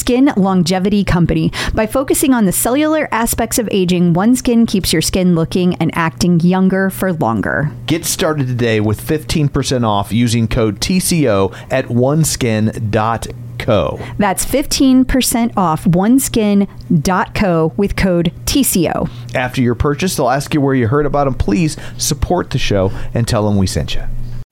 skin longevity company. By focusing on the cellular aspects of aging, OneSkin keeps your skin looking and acting younger for longer. Get started today with 15% off using code TCO at oneskin.co. That's 15% off oneskin.co with code TCO. After your purchase, they'll ask you where you heard about them. Please support the show and tell them we sent you.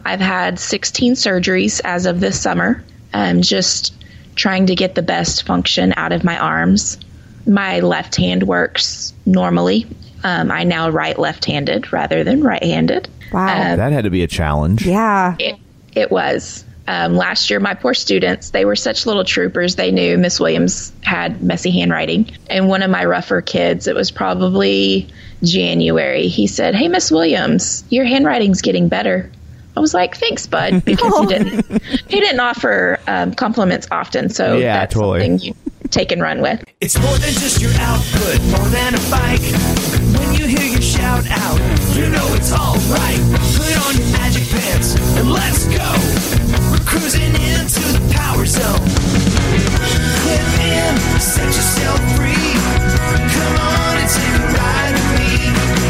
I've had 16 surgeries as of this summer. I'm just trying to get the best function out of my arms. My left hand works normally. Um, I now write left handed rather than right handed. Wow. That had to be a challenge. yeah. It, it was. Um, last year, my poor students, they were such little troopers. They knew Miss Williams had messy handwriting. And one of my rougher kids, it was probably January, he said, Hey, Miss Williams, your handwriting's getting better. I was like, thanks, bud, because he didn't he didn't offer um, compliments often, so Yeah, that's totally. something you take and run with. It's more than just your output, more than a bike. When you hear your shout out, you know it's alright. Put on your magic pants and let's go. We're cruising into the power zone. Clip in, set yourself free. Come on and take a ride with me.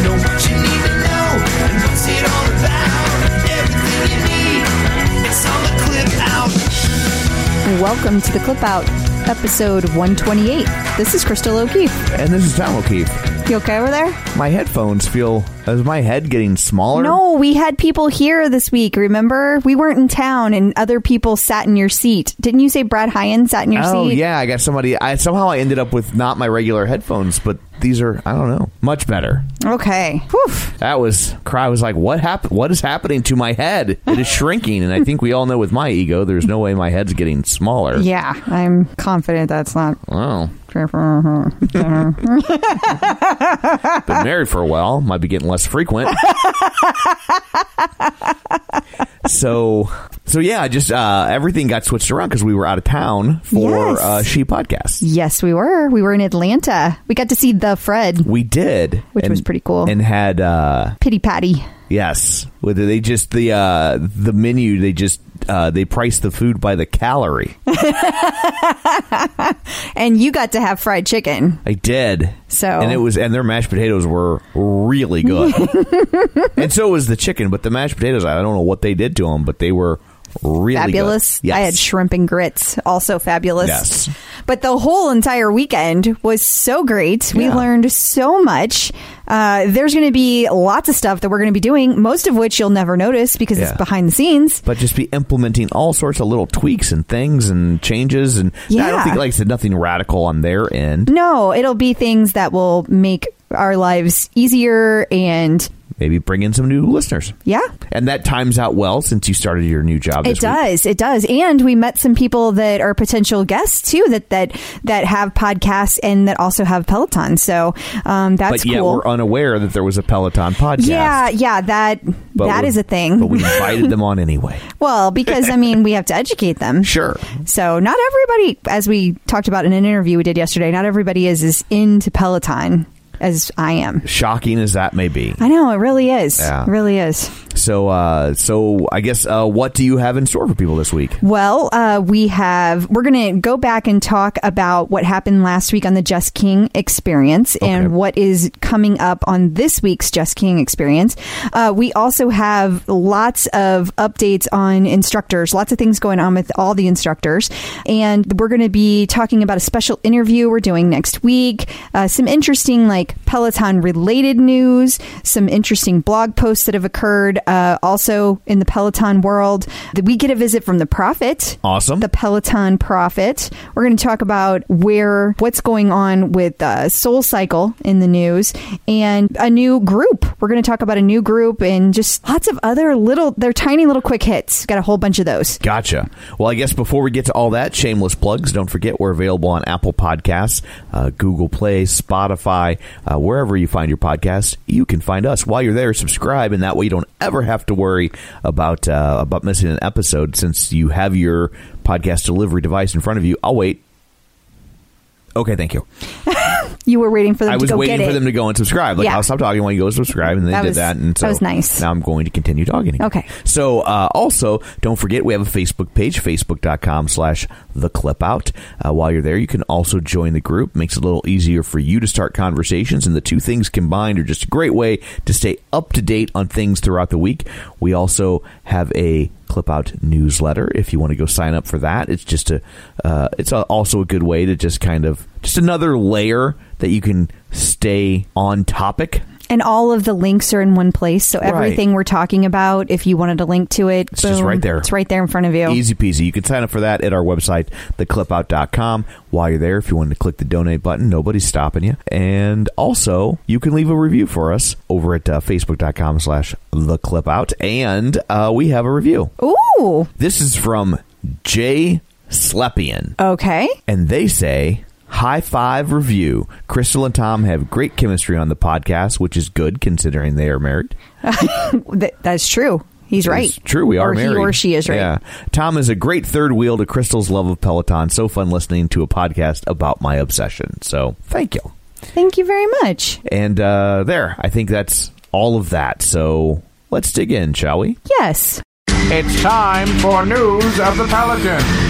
Know what you need to know and what's it all about. Welcome to the Clip Out, episode 128. This is Crystal O'Keefe. And this is Tom O'Keefe. You okay over there? My headphones feel. Is my head getting smaller? No, we had people here this week, remember? We weren't in town and other people sat in your seat. Didn't you say Brad Hyan sat in your Oh seat? yeah, I got somebody. I somehow I ended up with not my regular headphones, but these are I don't know, much better. Okay. Whew. That was cry was like, what happened? What is happening to my head? It is shrinking, and I think we all know with my ego, there's no way my head's getting smaller. Yeah, I'm confident that's not. Oh, been married for a while, might be getting less frequent. so, so yeah, just uh, everything got switched around because we were out of town for Yes. uh, She podcast. yes, we were. We were in Atlanta. We got to see the Fred. We did, Which was pretty cool. and had uh, Pity Patty. Yes, whether they just the uh, the menu they just uh, they price the food by the calorie. And you got to have fried chicken. I did. So- and it was and their mashed potatoes were really good, and so was the chicken. But the mashed potatoes, I don't know what they did to them, but they were really good. fabulous. Yes. I had shrimp and grits, also fabulous. Yes. But the whole entire weekend was so great. We Yeah. learned so much. Uh, there's going to be lots of stuff that we're going to be doing, most of which you'll never notice because Yeah. it's behind the scenes. But just be implementing all sorts of little tweaks and things and changes, and yeah. I don't think, like I said, nothing radical on their end. No, it'll be things that will make our lives easier and Maybe bring in some new listeners, yeah. and that times out well since you started your new job. It this week. does. It does. And we met some people that are potential guests too that that that have podcasts and that also have Peloton. So um, that's but yet cool. we're unaware that there was a Peloton podcast. yeah, yeah, that But that is a thing. But we invited them on anyway. well, because I mean, we have to educate them. Sure. So not everybody, as we talked about in an interview we did yesterday, not everybody is is into Peloton. As I am. Shocking as that may be. I know it really is. Yeah. It really is. So, uh, so I guess uh, what do you have in store for people this week? Well, uh, we have. We're going to go back and talk about what happened last week on the Jess King experience Okay. and what is coming up on this week's Jess King experience. Uh, we also have lots of updates on instructors, lots of things going on with all the instructors, and we're going to be talking about a special interview we're doing next week. Uh, some interesting like Peloton related news, some interesting blog posts that have occurred. Uh, also in the Peloton world, we get a visit from the Prophet Awesome. the Peloton Prophet. We're going to talk about where what's going on with uh, Soul Cycle in the news and a new group. We're going to talk about a new group and just lots of other little, they're tiny little quick hits. Got a whole bunch of those. Gotcha. Well, I guess before we get to all that, shameless plugs. Don't forget we're available on Apple Podcasts, uh, Google Play, Spotify, uh, wherever you find your podcast, You can find us. While you're there, subscribe, and that way you don't ever have to worry about uh, about missing an episode since you have your podcast delivery device in front of you. I'll wait. Okay, thank you. You were waiting for them I to was go waiting get for it. them to go and subscribe. Like Yeah. I'll stop talking while you go subscribe, and they That did was- that, and that so was nice. Now I'm going to continue talking. Again. Okay. So uh, also, don't forget we have a Facebook page, facebook.com/slash the clip out. Uh, while you're there, you can also join the group. Makes it a little easier for you to start conversations, and the two things combined are just a great way to stay up to date on things throughout the week. We also have a clip out newsletter if you want to go sign up for that. It's just a uh, it's a, also a good way to just kind of just another layer that you can stay on topic and all of the links are in one place. So everything we're talking about, if you wanted to link to it, It's just right there. It's right there in front of you. Easy peasy. You can sign up for that at our website, theclipout.com. While you're there, if you wanted to click the donate button, nobody's stopping you. And also, you can leave a review for us over at uh, facebook.com slash theclipout. And uh, we have a review. Ooh. This is from Jay Slepian. Okay. And they say, High five review. Crystal and Tom have great chemistry on the podcast, which is good considering they are married. That's true. He's right. It's true, we are or married. He or she is right. Yeah. Tom is a great third wheel to Crystal's love of Peloton. So fun listening to a podcast about my obsession. So thank you. Thank you very much. And uh, there, I think that's all of that. So let's dig in, shall we? Yes. It's time for news of the Pelican.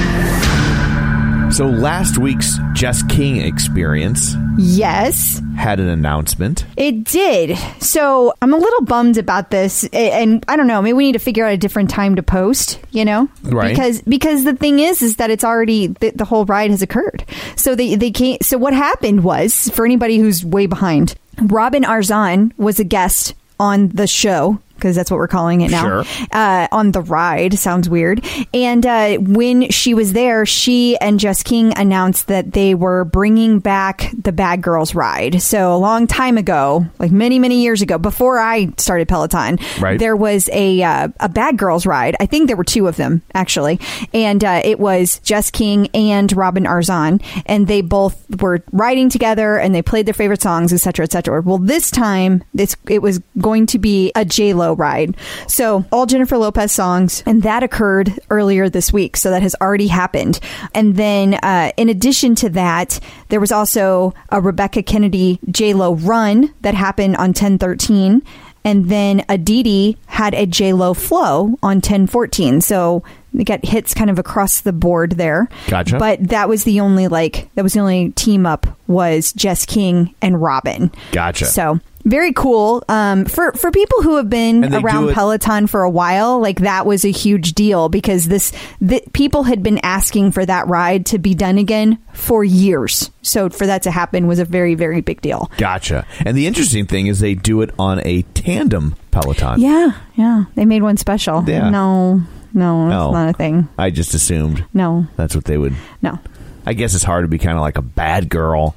So last week's Jess King experience Yes. had an announcement. It did. So I'm a little bummed about this, and I don't know. Maybe we need to figure out a different time to post. You know, Right. Because because the thing is, is that it's already the, the whole ride has occurred. So they they can't. So what happened was, for anybody who's way behind, Robin Arzon was a guest on the show. Because that's what we're calling it now. Sure. Uh, on the ride sounds weird. And uh, when she was there, she and Jess King announced that they were bringing back the Bad Girls ride. So a long time ago, like many many years ago, before I started Peloton, Right. there was a uh, a Bad Girls ride. I think there were two of them actually, and uh, it was Jess King and Robin Arzon, and they both were riding together and they played their favorite songs, etc., etc. Well, this time it's it was going to be a J Lo ride, so all Jennifer Lopez songs, and that occurred earlier this week, so that has already happened. And then uh, in addition to that, there was also a Rebecca Kennedy J Lo run that happened on ten thirteen and then Aditi had a J Lo flow on 1014. So we got hits kind of across the board there. Gotcha. But that was the only like that was the only team up was Jess King and Robin. Gotcha. So very cool. Um, for for people who have been And they do around Peloton for a while, like that was a huge deal because this the, people had been asking for that ride to be done again for years. So for that to happen was a very very big deal. Gotcha. And the interesting thing is they do it on a tandem Peloton. Yeah, yeah. They made one special. Yeah. No, no, that's No. not a thing. I just assumed No, that's what they would. no. I guess it's hard to be kind of like a bad girl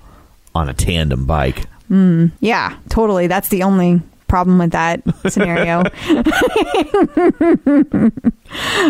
on a tandem bike. Yeah, totally. That's the only problem with that scenario.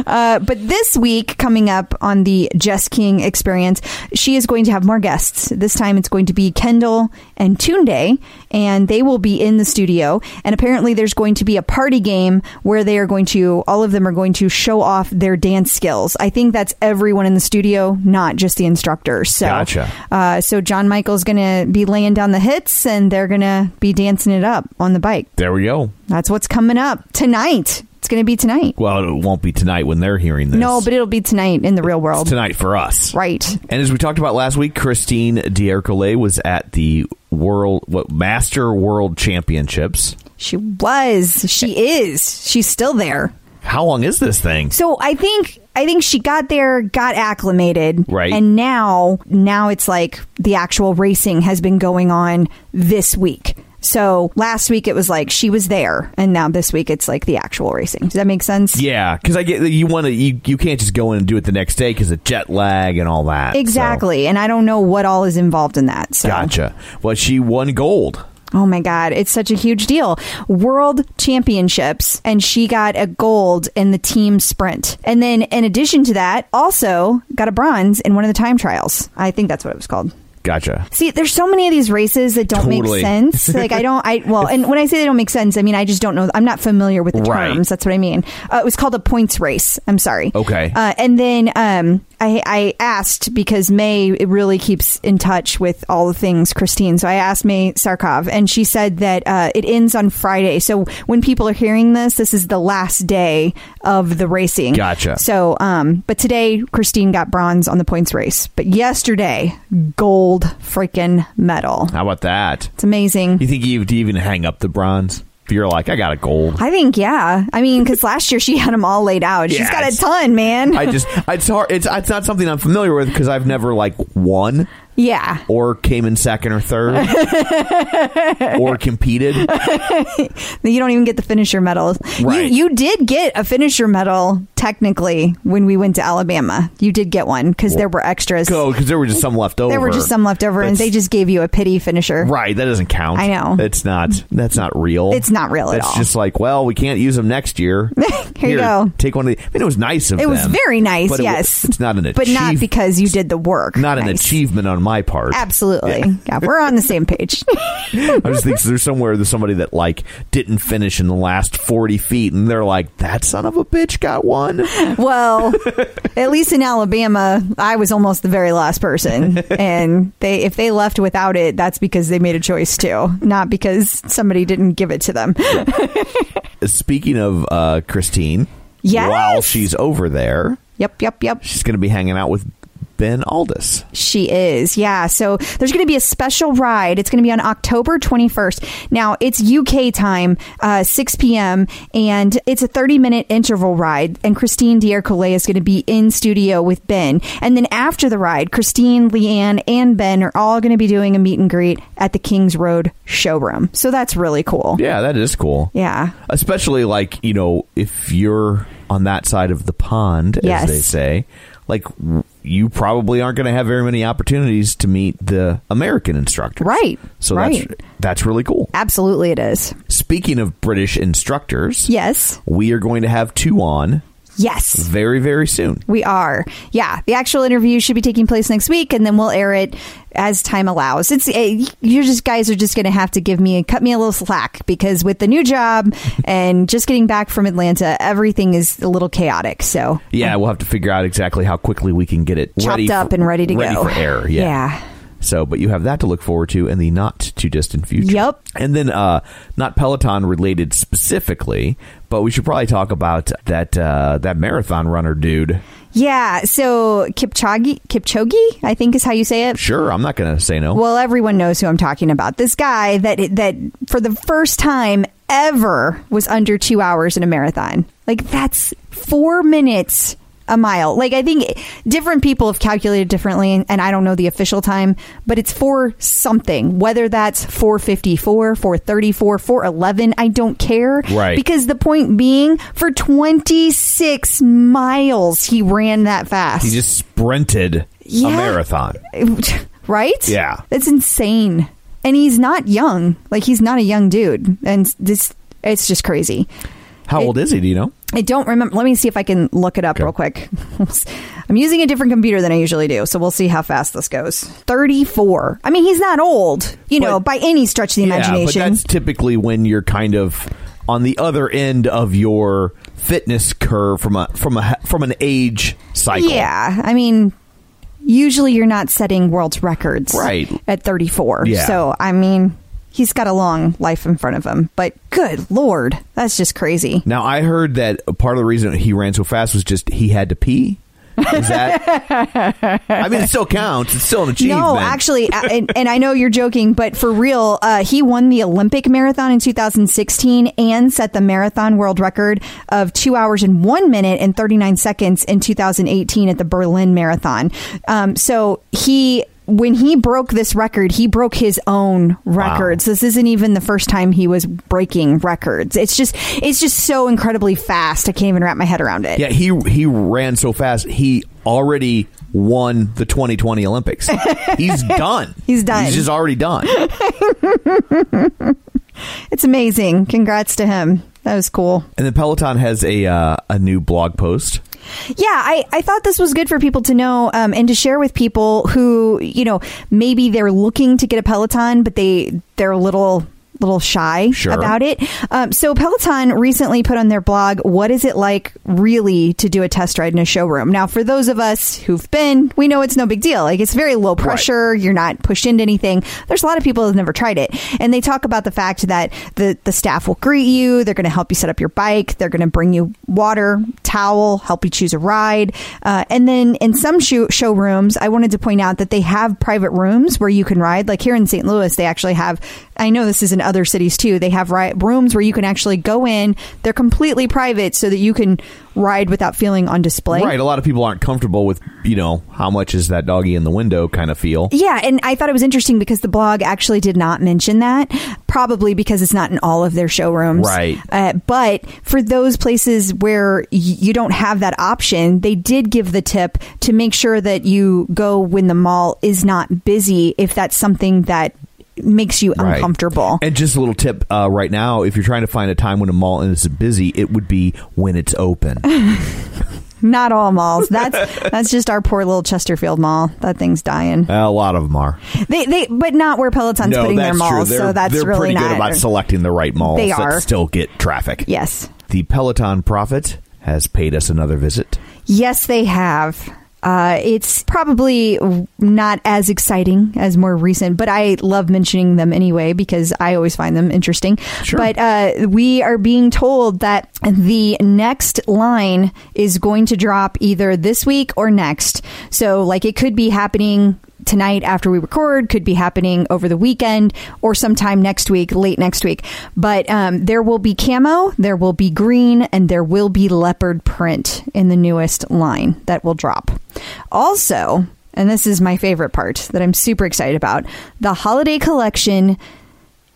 Uh, but this week, coming up on the Jess King experience, she is going to have more guests. This time it's going to be Kendall and Tunde, and they will be in the studio. And apparently, there's going to be a party game where they are going to, all of them are going to show off their dance skills. I think that's everyone in the studio, not just the instructors. So, Gotcha. uh, so John Michael's going to be laying down the hits, and they're going to be dancing it up on the bike. There we go. That's what's coming up tonight. It's going to be tonight. Well, it won't be tonight when they're hearing this. No, but it'll be tonight in the real world. tonight for us. Right. And as we talked about last week, Christine D'Ercole was at the World what Master World Championships. She was. She is. She's still there. How long is this thing? So I think I think she got there, got acclimated, Right. And now now it's like the actual racing has been going on this week. So last week it was like she was there, and now this week it's like the actual racing. Does that make sense? Yeah, because I get you want to. You, you can't just go in and do it the next day because of jet lag and all that. so- Exactly. And I don't know what all is involved in that. So Gotcha. Well, she won gold. Oh my God, it's such a huge deal. World Championships, and she got a gold in the team sprint. And then, in addition to that, also got a bronze in one of the time trials. I think that's what it was called. Gotcha. See, there's so many of these races that don't Totally. make sense. Like, I don't, I, well, and when I say they don't make sense, I mean, I just don't know. I'm not familiar with the Right. terms. That's what I mean. Uh, it was called a points race. I'm sorry. Okay. Uh, and then, um, I, I asked because May it really keeps in touch with all the things Christine. So I asked May Sarkov, and she said that uh, it ends on Friday. So when people are hearing this, this is the last day of the racing. Gotcha. So, um, but today Christine got bronze on the points race, but yesterday gold freaking medal. How about that? It's amazing. You think you'd even hang up the bronze? You're like, I got a gold. I think, yeah. I mean, because last year she had them all laid out. She's Yeah, got a it's- ton, man. I just it's hard. It's it's not something I'm familiar with because I've never like won yeah. or came in second or third or competed. You don't even get the finisher medal. Right. You, you did get a finisher medal technically when we went to Alabama. You did get one because there were extras. Go because there were just some left over. There were just some left over, and they just gave you a pity finisher. Right, that doesn't count. I know. It's not. That's not real. It's not real at That's all. just like, well, we can't use them next year. Here you go. Take one of the. I mean, it was nice of It them. It was very nice, but it yes. it's not an But not because you did the work. Not an achievement on my part. Absolutely. Yeah. Yeah. we're on the same page. I just think there's somewhere there's somebody that like didn't finish in the last 40 feet, and they're like, that son of a bitch got one. well, at least in Alabama, I was almost the very last person. And they if they left without it, that's because they made a choice too, not because somebody didn't give it to them. Speaking of uh, Christine, Yes. while she's over there, Yep, yep, yep. she's going to be hanging out with Ben Alldis. She is, yeah. So there's going to be a special ride. It's going to be on October 21st. Now it's UK time, uh, 6 p.m., and it's a 30 minute interval ride. And Christine D'Ercole is going to be in studio with Ben. And then after the ride, Christine, Leanne, and Ben are all going to be doing a meet and greet at the Kings Road showroom. So that's really cool. Yeah, that is cool. Yeah. Especially like, you know, if you're on that side of the pond, Yes. as they say, like you probably aren't going to have very many opportunities to meet the American instructors. Right. So right. that's that's really cool. Absolutely, it is. Speaking of British instructors, Yes. we are going to have two on Yes. very very soon. We are. Yeah. The actual interview should be taking place next week, and then we'll air it as time allows. It's eh, you just guys are just going to have to give me cut me a little slack because with the new job and just getting back from Atlanta, everything is a little chaotic. So Yeah, we'll have to figure out exactly how quickly we can get it chopped up for, and ready to ready go for air. Yeah. Yeah. So, but you have that to look forward to in the not too distant future. Yep. And then, uh, not Peloton related specifically, but we should probably talk about that uh, that marathon runner dude. Yeah. So Kipchoge, Kipchoge, I think is how you say it. Sure, I'm not going to say no. Well, everyone knows who I'm talking about. This guy that that for the first time ever was under two hours in a marathon. Like that's four minutes a mile. Like I think different people have calculated differently, and, I don't know the official time, but it's for something. Whether that's 454, 434, 411, I don't care. Right. Because the point being, for 26 miles, he ran that fast. he just sprinted Yeah. a marathon. right? Yeah. That's insane. and he's not young. Like he's not a young dude, and this it's just crazy. How It- old is he? Do you know? I don't remember. Let me see if I can look it up Okay. real quick. I'm using a different computer than I usually do, so we'll see how fast this goes. 34. I mean, he's not old, you know, by any stretch of the Yeah, but imagination. that's typically when you're kind of on the other end of your fitness curve from a from a from an age cycle. Yeah, I mean, usually you're not setting world records Right. at 34. Yeah. So, I mean, he's got a long life in front of him. But good lord, that's just crazy. Now I heard that part of the reason he ran so fast was just he had to pee. Is that? I mean, it still counts. It's still an achievement. No, actually, and, and I know you're joking, but for real, uh, he won the Olympic marathon in 2016 and set the marathon world record of two hours and one minute and 39 seconds in 2018 at the Berlin Marathon. Um, so he. When he broke this record, he broke his own records. This isn't even the first time he was breaking records. It's just, it's just so incredibly fast. I can't even wrap my head around it. Yeah, he he ran so fast. He already won the 2020 Olympics. He's done. He's done. He's just already done. It's amazing. Congrats to him. That was cool. And then Peloton has a uh, a new blog post. Yeah, I, I thought this was good for people to know um, and to share with people who, you know, maybe they're looking to get a Peloton, but they they're a little little shy Sure. about it. Um, so Peloton recently put on their blog, "What is it like really to do a test ride in a showroom?" Now, for those of us who've been, we know it's no big deal. Like it's very low pressure. You're not pushed into anything. There's a lot of people who've never tried it, and they talk about the fact that the the staff will greet you. They're going to help you set up your bike. They're going to bring you water, towel, help you choose a ride, uh, and then in some show- showrooms, I wanted to point out that they have private rooms where you can ride. Like here in St. Louis, they actually have. I know this is in other cities too. They have rooms where you can actually go in. They're completely private, so that you can ride without feeling on display. Right. A lot of people aren't comfortable with you know how much is that doggy in the window kind of feel. Yeah, and I thought it was interesting because the blog actually did not mention that, probably because it's not in all of their showrooms. Right. Uh, but for those places where y- you don't have that option, they did give the tip to make sure that you go when the mall is not busy if that's something that makes you Right. uncomfortable. And just a little tip uh, right now: if you're trying to find a time when a mall is busy, it would be when it's open. Not all malls. That's that's just our poor little Chesterfield mall. That thing's dying. a lot of them are. They they but not where Peloton's no, putting their malls. So that's they're really pretty not good about selecting the right malls They that are. still get traffic. Yes. The Peloton Prophet has paid us another visit. Yes, they have. Uh, it's probably not as exciting as more recent, but I love mentioning them anyway because I always find them interesting. Sure. But uh, we are being told that the next line is going to drop either this week or next. So, like, it could be happening tonight after we record, could be happening over the weekend or sometime next week, late next week. But um, there will be camo, there will be green, and there will be leopard print in the newest line that will drop. Also, and this is my favorite part that I'm super excited about, the holiday collection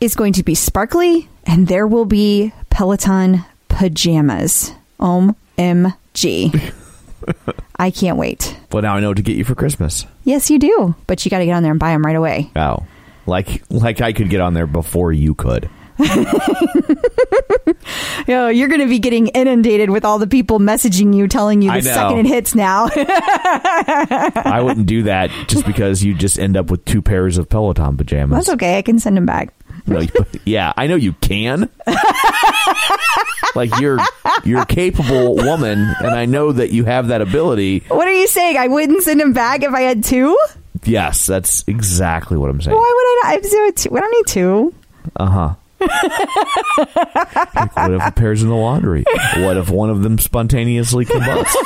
is going to be sparkly and there will be Peloton pajamas. OMG. I can't wait. Well, now I know what to get you for Christmas. Yes, you do. But you got to get on there and buy them right away. Oh, like like I could get on there before you could. Yo, you're going to be getting inundated with all the people messaging you, telling you the second it hits now. I wouldn't do that just because you just end up with two pairs of Peloton pajamas. That's okay. I can send them back. No, yeah, I know you can. like you're you're a capable woman, and I know that you have that ability. What are you saying? I wouldn't send them back if I had two? Yes, that's exactly what I'm saying. Why would I not? I don't need two. Uh huh. Like, what if a pair's in the laundry? What if one of them spontaneously combusts?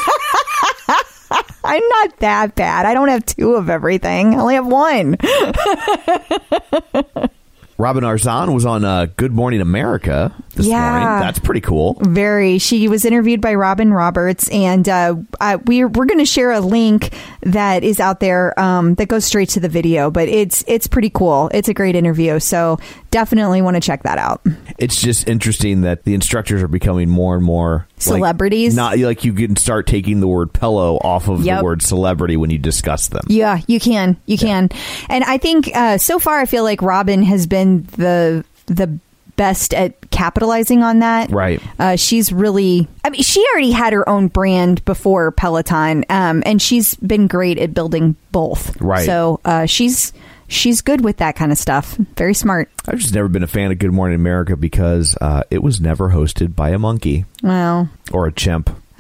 I'm not that bad. I don't have two of everything. I only have one. Robin Arzon was on uh, Good Morning America this Yeah. morning. That's pretty cool. Very. She was interviewed by Robin Roberts, and uh, uh, we're we're going to share a link that is out there um, that goes straight to the video. But it's it's pretty cool. It's a great interview, so definitely want to check that out. It's just interesting that the instructors are becoming more and more like, Celebrities? not like you can start taking the word pillow off of Yep. the word celebrity when you discuss them. Yeah, you can, you can, and I think uh, so far I feel like Robin has been the the best at capitalizing on that. Right. Uh, she's really. I mean, she already had her own brand before Peloton, um, and she's been great at building both. Right. So uh, she's she's good with that kind of stuff. Very smart. I've just never been a fan of Good Morning America because uh, it was never hosted by a monkey Well, or a chimp.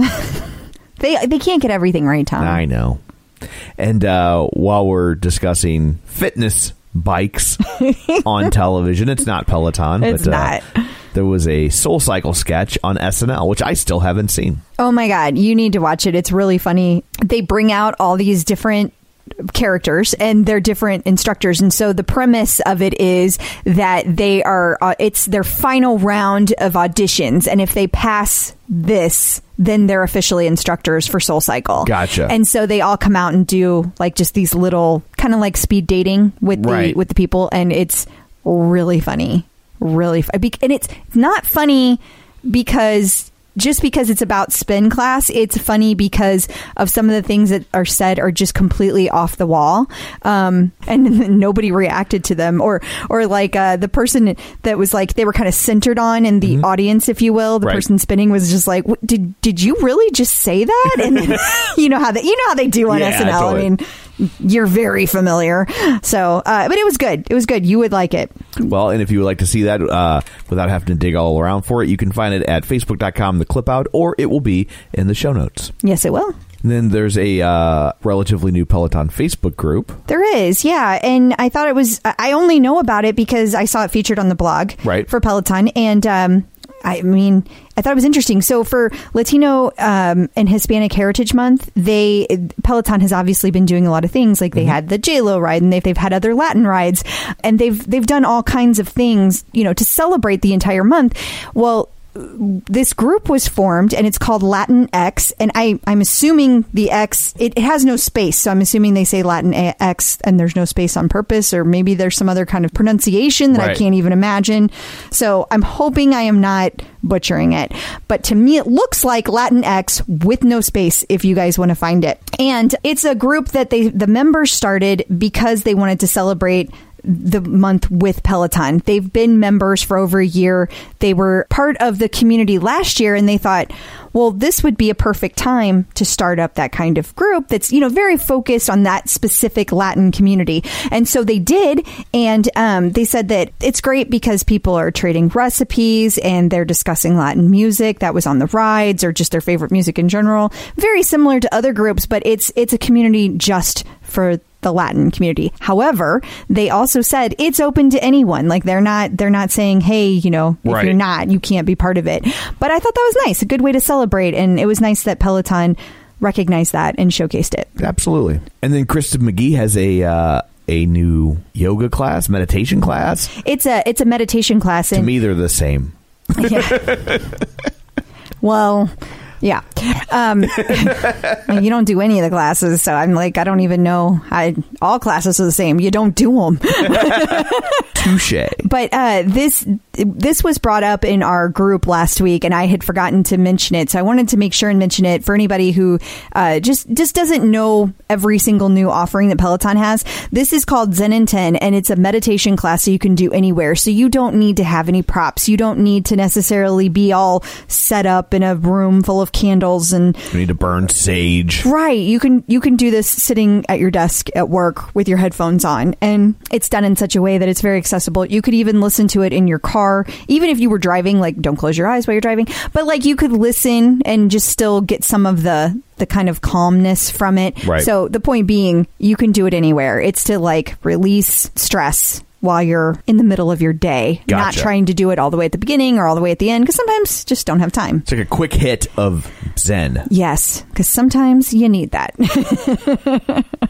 they they can't get everything right, Tom. I know. And uh, while we're discussing fitness bikes on television, it's not Peloton. It's but, not. Uh, there was a Soul Cycle sketch on SNL, which I still haven't seen. Oh my god, you need to watch it. It's really funny. They bring out all these different characters and they're different instructors and so the premise of it is that they are uh, it's their final round of auditions and if they pass this then they're officially instructors for soul cycle. Gotcha. and so they all come out and do like just these little kind of like speed dating with the with the people and it's really funny. Really fu- and it's not funny because just because it's about spin class it's funny because of some of the things that are said are just completely off the wall um, and nobody reacted to them or or like uh, the person that was like they were kind of centered on in the audience if you will the Mm-hmm. Right. person spinning was just like did did you really just say that and then, you know how they you know how they do on Yeah, SNL totally. I mean you're very familiar so uh, but it was good it was good you would like it Well, and if you would like to see that uh, without having to dig all around for it, you can find it at facebook.com, the clip out, or it will be in the show notes. yes it will And then there's a uh, relatively new Peloton Facebook group. There is, yeah. And I thought it was, I only know about it because I saw it featured on the blog Right. for Peloton. And, um, I mean, I thought it was interesting. So for Latino um, and Hispanic Heritage Month, they Peloton has obviously been doing a lot of things. Like they had the J Lo ride, and they've they've had other Latin rides, and they've they've done all kinds of things, you know, to celebrate the entire month. Well, this group was formed and it's called Latin X. And I, I'm assuming the X, it, it has no space. So I'm assuming they say Latin X and there's no space on purpose, or maybe there's some other kind of pronunciation that I can't even imagine. So I'm hoping I am not butchering it. But to me, it looks like Latin X with no space if you guys want to find it. And it's a group that they, the members started because they wanted to celebrate the month with Peloton. They've been members for over a year. They were part of the community last year and they thought, well, this would be a perfect time to start up that kind of group that's, you know, very focused on that specific Latin community. And so they did. And um, they said that it's great because people are trading recipes and they're discussing Latin music that was on the rides or just their favorite music in general. Very similar to other groups, but it's it's a community just for the Latin community. However, they also said it's open to anyone. Like they're not they're not saying, "Hey, you know, if Right. you're not, you can't be part of it." But I thought that was nice, a good way to celebrate, and it was nice that Peloton recognized that and showcased it. Absolutely. And then Kristin McGee has a uh, a new yoga class, meditation class. It's a it's a meditation class, To and me, they're the same. well. Yeah, um, you don't do any of the classes, so I'm like, I don't even know. I all classes are the same. You don't do them. Touche. But uh, this this was brought up in our group last week, and I had forgotten to mention it. So I wanted to make sure and mention it for anybody who uh, just just doesn't know every single new offering that Peloton has. This is called Zen and Ten, and it's a meditation class that you can do anywhere. So you don't need to have any props. You don't need to necessarily be all set up in a room full of candles and We need to burn sage. Right. You can you can do this sitting at your desk at work with your headphones on and it's done in such a way that it's very accessible. You could even listen to it in your car even if you were driving like don't close your eyes while you're driving, but like you could listen and just still get some of the the kind of calmness from it. Right. So the point being you can do it anywhere. It's to like release stress while you're in the middle of your day, not trying to do it all the way at the beginning or all the way at the end because sometimes just don't have time. It's like a quick hit of Zen. Yes, because sometimes you need that.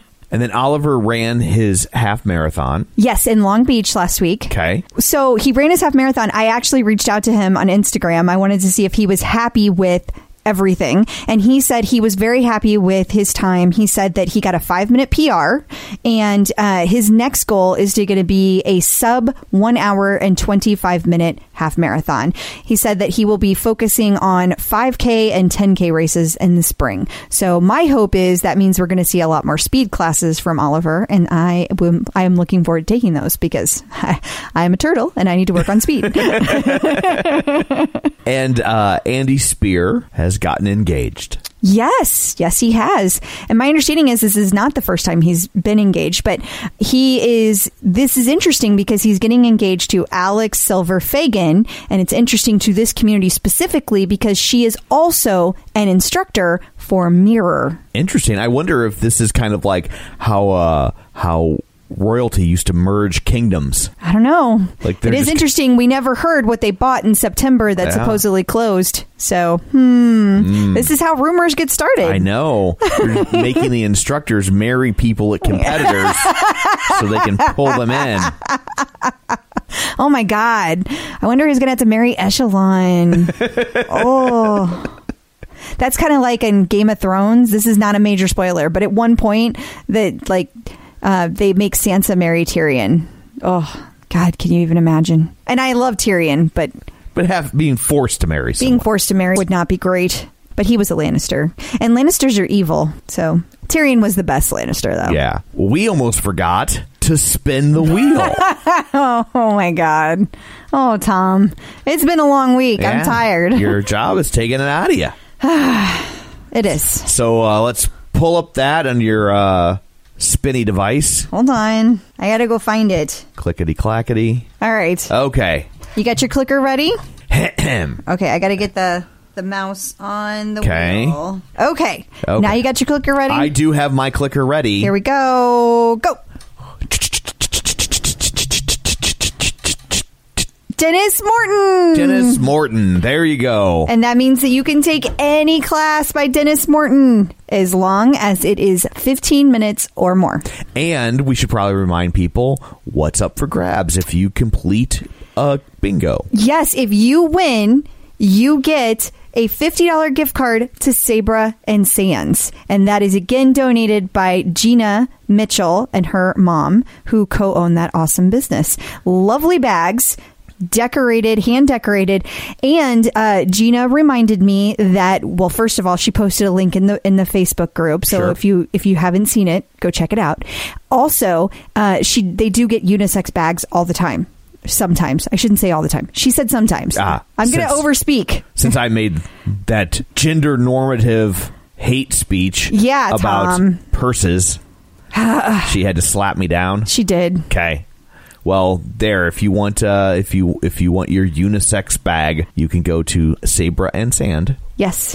And then Oliver ran his half marathon. Yes, in Long Beach last week. Okay. So he ran his half marathon. I actually reached out to him on Instagram. I wanted to see if he was happy with everything. And he said he was very happy with his time. He said that he got a five minute PR, and uh, his next goal is to going to be a sub one hour and 25 minute half marathon. He said that he will be focusing on 5K and 10K races in the spring. So my hope is that means we're going to see a lot more speed classes from Oliver, and I am, I am looking forward to taking those because I, I am a turtle and I need to work on speed. And uh, Andy Speer has gotten engaged. Yes, yes, he has. And my understanding is this is not the first time he's been engaged, but he is. This is interesting because he's getting engaged to Alex Silver Fagan, and it's interesting to this community specifically because she is also an instructor for Mirror. Interesting. I wonder if this is kind of like how uh, how royalty used to merge kingdoms. I don't know. Like, it they're interesting. We never heard what they bought in September that Yeah. supposedly closed. So, hmm, this is how rumors get started. I know. Making the instructors marry people at competitors so they can pull them in. Oh my god! I wonder who's gonna have to marry Echelon. oh. That's kind of like in Game of Thrones. This is not a major spoiler, but at one point that like uh, they make Sansa marry Tyrion. Oh God, can you even imagine? And I love Tyrion, but But have being forced to marry being forced to marry would not be great. But he was a Lannister, and Lannisters are evil. So Tyrion was the best Lannister, though. yeah. We almost forgot to spin the wheel. Oh my God. Oh Tom, it's been a long week. I'm tired. Your job is taking it out of you. It is. So uh, let's pull up that on your uh, spinny device. Hold on. I gotta go find it. Clickety clackety. All right. Okay. You got your clicker ready? Okay, I gotta get the the mouse on the Okay. wheel. Okay. Okay. Now you got your clicker ready? I do have my clicker ready. Here we go. Go. Dennis Morton. Dennis Morton. There you go. And that means that you can take any class by Dennis Morton as long as it is 15 minutes or more. And we should probably remind people what's up for grabs if you complete a bingo. Yes, if you win, you get a $50 gift card to Sabra and Sands. And that is again donated by Gina Mitchell and her mom, who co own that awesome business. Lovely bags. Decorated, hand decorated, and uh, Gina reminded me that. Well, first of all, she posted a link in the in the Facebook group, so Sure. if you if you haven't seen it, go check it out. Also, uh, she they do get unisex bags all the time. Sometimes I shouldn't say all the time. She said sometimes. Ah, I'm going to overspeak. Since I made that gender normative hate speech Yeah, about Tom. purses, she had to slap me down. She did. Okay. Well, there. If you want, uh, if you if you want your unisex bag, you can go to sabraandsand.com. Yes.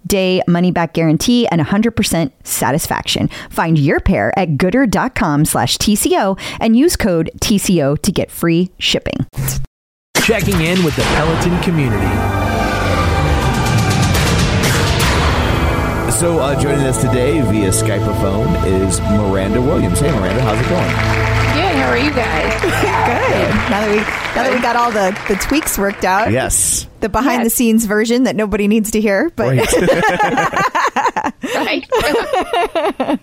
day money back guarantee and 100% satisfaction. Find your pair at goodr.com slash TCO and use code TCO to get free shipping. Checking in with the Peloton community. So, uh, joining us today via Skype or phone is Myranda Williams. Hey, Myranda, how's it going? Good. How are you guys? Good. Now that we now that we got all the, the tweaks worked out, Yes. the behind the scenes version that nobody needs to hear, but Right. Right.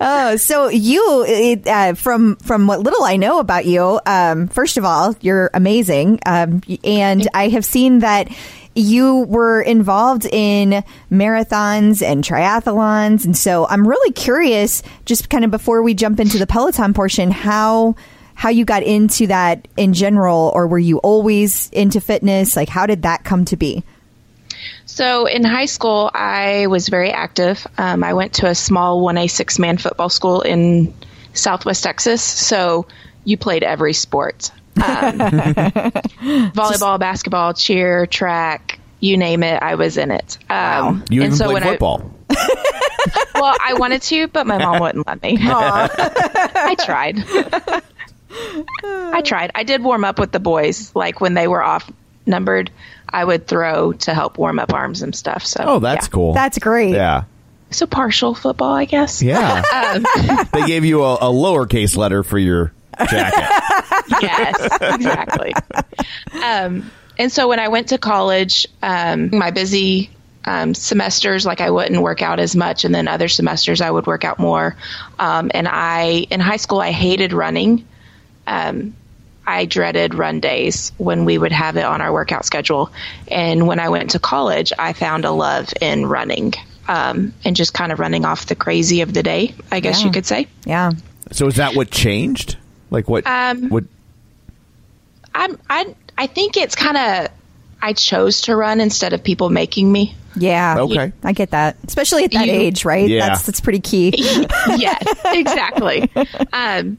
Oh, so you, it, uh, from from what little I know about you, um, first of all, you're amazing, um, and I have seen that you were involved in marathons and triathlons, and so I'm really curious, just kind of before we jump into the Peloton portion, how how you got into that in general, or were you always into fitness? Like, how did that come to be? So in high school, I was very active. Um, I went to a small 1A six man football school in Southwest Texas. So you played every sport um, volleyball, basketball, cheer, track, you name it, I was in it. Um, You and even so played football. I, well, I wanted to, but my mom wouldn't let me. I tried. I tried. I did warm up with the boys, like when they were off numbered. I would throw to help warm up arms and stuff. So oh, that's yeah. cool. That's great. yeah. So partial football, I guess. Yeah. Um, they gave you a, a lowercase letter for your jacket. yes, exactly. Um, and so when I went to college, um, my busy um, semesters, like I wouldn't work out as much, and then other semesters I would work out more. Um, and I, in high school, I hated running. Um, I dreaded run days when we would have it on our workout schedule. And when I went to college, I found a love in running um, and just kind of running off the crazy of the day, I guess Yeah. you could say. Yeah. so is that what changed? Like what? Um, what? I'm, I I think it's kind of I chose to run instead of people making me. Yeah. Okay. I get that, especially at that You- age, right? Yeah. That's that's pretty key. yes, exactly. Um,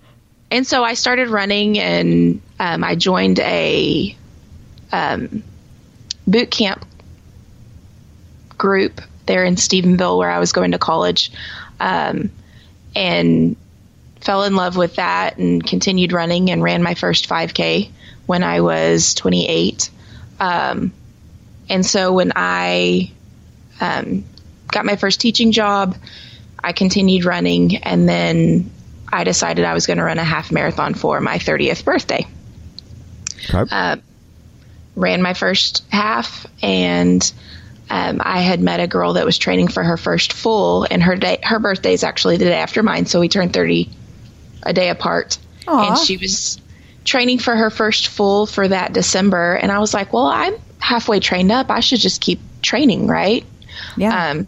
and so I started running, and um, I joined a um, boot camp group there in Stephenville, where I was going to college, um, and fell in love with that, and continued running, and ran my first 5K when I was 28. Um, and so when I um, got my first teaching job, I continued running, and then I decided I was going to run a half marathon for my 30th birthday. Okay. Ran my first half, and um, I had met a girl that was training for her first full, and her day, her birthday is actually the day after mine, so we turned 30 a day apart. Aw. And she was training for her first full for that December, and I was like, "Well, I'm halfway trained up. I should just keep training, right?" Yeah. Um,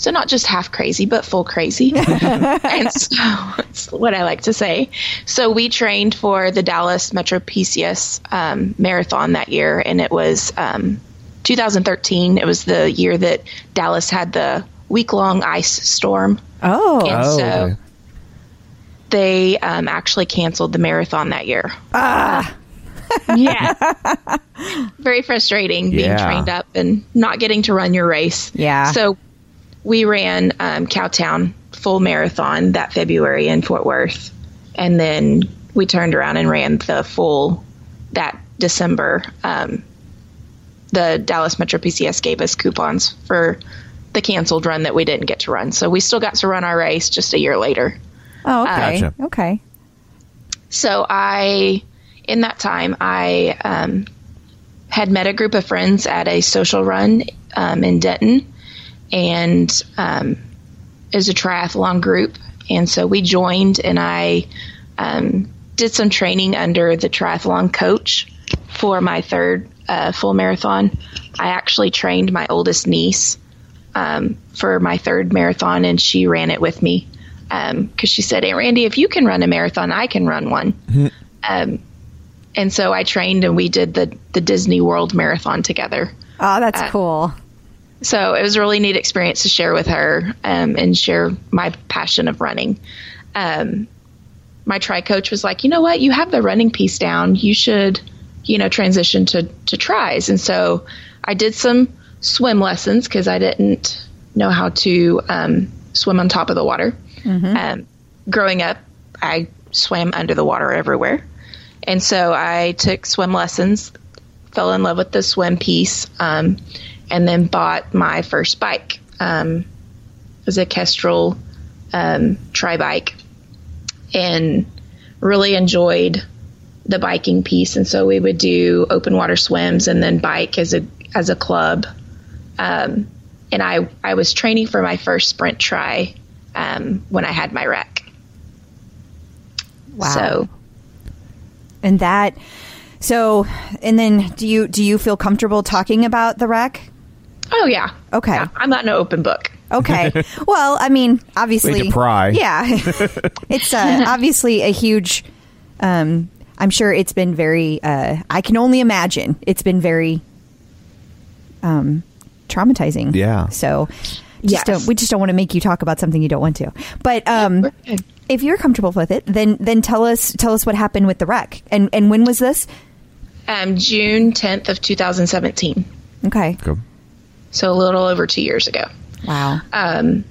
so not just half crazy, but full crazy. and so that's what I like to say. So we trained for the Dallas Metro PCS um, marathon that year, and it was um, 2013. It was the year that Dallas had the week long ice storm. oh. And Oh, so they um, actually canceled the marathon that year. Ah. yeah. Very frustrating being Yeah. trained up and not getting to run your race. Yeah. So we ran um, Cowtown full marathon that February in Fort Worth. And then we turned around and ran the full that December. Um, the Dallas Metro PCS gave us coupons for the canceled run that we didn't get to run. So we still got to run our race just a year later. Oh, okay. Gotcha. Okay. So I, in that time, I um, had met a group of friends at a social run um, in Denton, and um, it was a triathlon group, and so we joined, and I um, did some training under the triathlon coach for my third uh, full marathon. I actually trained my oldest niece um, for my third marathon, and she ran it with me because she said, "Hey, Randy, if you can run a marathon, I can run one." um, and so I trained, and we did the the Disney World Marathon together. Oh, that's Uh, cool. So it was a really neat experience to share with her um, and share my passion of running. Um, my tri coach was like, you know what, you have the running piece down. You should, you know, transition to to tries. And so I did some swim lessons because I didn't know how to um, swim on top of the water. Um, growing up, I swam under the water everywhere. And so I took swim lessons, fell in love with the swim piece, um, and then bought my first bike. Um, it was a Kestrel um, tri bike, and really enjoyed the biking piece. And so we would do open water swims and then bike as a as a club. Um, and I I was training for my first sprint try um, when I had my wreck. Wow. So And that. So, and then do you do you feel comfortable talking about the wreck? Oh yeah. Okay. Yeah, I'm not an open book. Okay. well, I mean, obviously, We need to pry. Yeah, it's uh, obviously a huge. Um, I'm sure it's been very. Uh, I can only imagine it's been very um, traumatizing. Yeah. So, just Yes. don't, we just don't want to make you talk about something you don't want to. But um, we're if you're comfortable with it, then then tell us tell us what happened with the wreck and and when was this? Um, June 10th of 2017. Okay. Go. So a little over two years ago. Wow. um,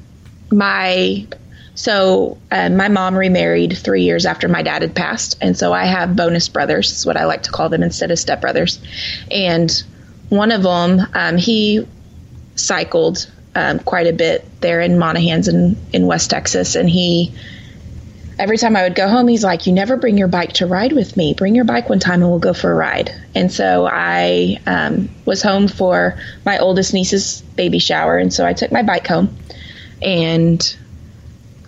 my so uh, my mom remarried three years after my dad had passed, and so I have bonus brothers. Is what I like to call them instead of stepbrothers. And one of them, um, he cycled um, quite a bit there in Monahans in in West Texas, and he. Every time I would go home, he's like, "You never bring your bike to ride with me. Bring your bike one time, and we'll go for a ride." And so I um, was home for my oldest niece's baby shower, and so I took my bike home and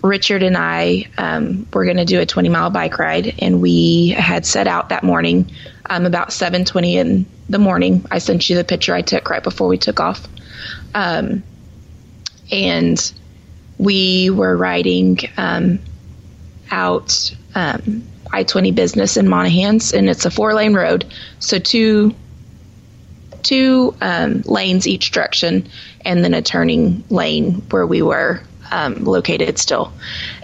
Richard and I um, were going to do a 20 mile bike ride, and we had set out that morning um, about 7:20 in the morning. I sent you the picture I took right before we took off, um, and we were riding um, out um, I-20 business in Monahans, and it's a four lane road, so two two um, lanes each direction, and then a turning lane where we were um, located still.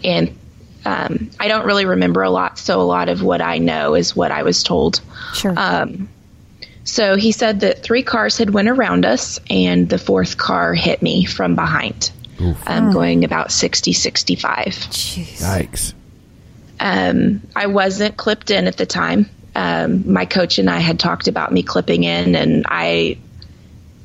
And um, I don't really remember a lot, so a lot of what I know is what I was told. Sure. Um, so he said that three cars had went around us, and the fourth car hit me from behind, um, going about 60, 65. Yikes. Um, I wasn't clipped in at the time. Um, my coach and I had talked about me clipping in, and I,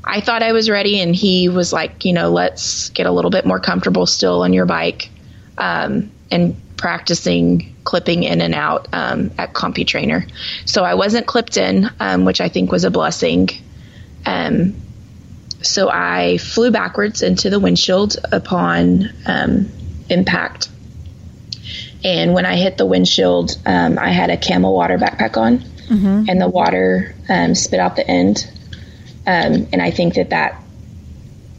I thought I was ready, and he was like, you know, let's get a little bit more comfortable still on your bike, um, and practicing clipping in and out um, at CompuTrainer. So I wasn't clipped in, um, which I think was a blessing. Um, so I flew backwards into the windshield upon um, impact. And when I hit the windshield, um, I had a camel water backpack on, and the water um, spit out the end. Um, and I think that that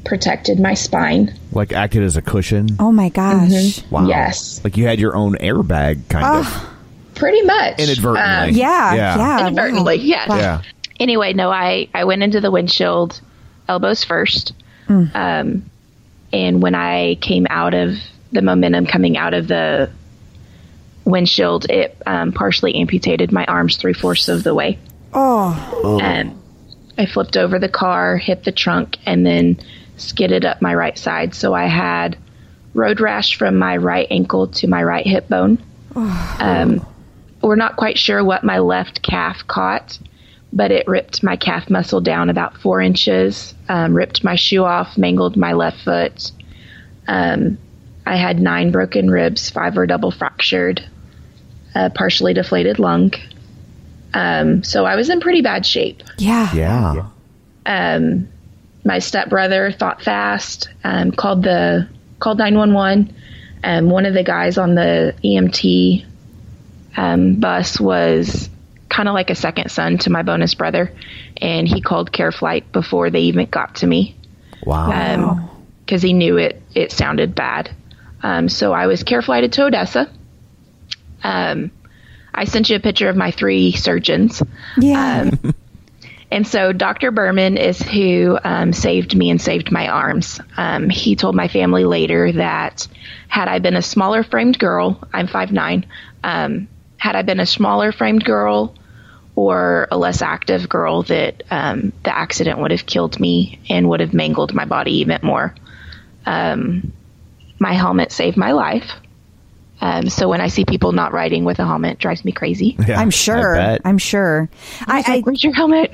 protected my spine. Like acted as a cushion. oh my gosh. Wow. Yes. Like you had your own airbag, kind of. Pretty much. Inadvertently. Um, Yeah. Yeah. Yeah. inadvertently, wow. yes. Yeah. anyway, no, I, I went into the windshield elbows first. Um, and when I came out of the momentum coming out of the windshield, it um, partially amputated my arms three fourths of the way. Oh. Um, I flipped over the car, hit the trunk, and then skidded up my right side. So I had road rash from my right ankle to my right hip bone. Um, we're not quite sure what my left calf caught, but it ripped my calf muscle down about four inches, um, ripped my shoe off, mangled my left foot. Um, I had nine broken ribs, five were double fractured, a partially deflated lung. Um, so I was in pretty bad shape. Yeah. Yeah. Um, my stepbrother thought fast, um, called the called nine one one. Um, one of the guys on the EMT um, bus was kind of like a second son to my bonus brother, and he called Care Flight before they even got to me Wow. because he knew it it sounded bad. Um, so I was care flighted to Odessa. Um, I sent you a picture of my three surgeons. Yeah. And so Dr. Berman is who um, saved me and saved my arms. Um, he told my family later that had I been a smaller framed girl, I'm 5'9, um, had I been a smaller framed girl or a less active girl, that um, the accident would have killed me and would have mangled my body even more. Um, my helmet saved my life. Um, so when I see people not riding with a helmet, it drives me crazy. Yeah, I'm sure. bet. I'm sure. I, I, Where's your helmet?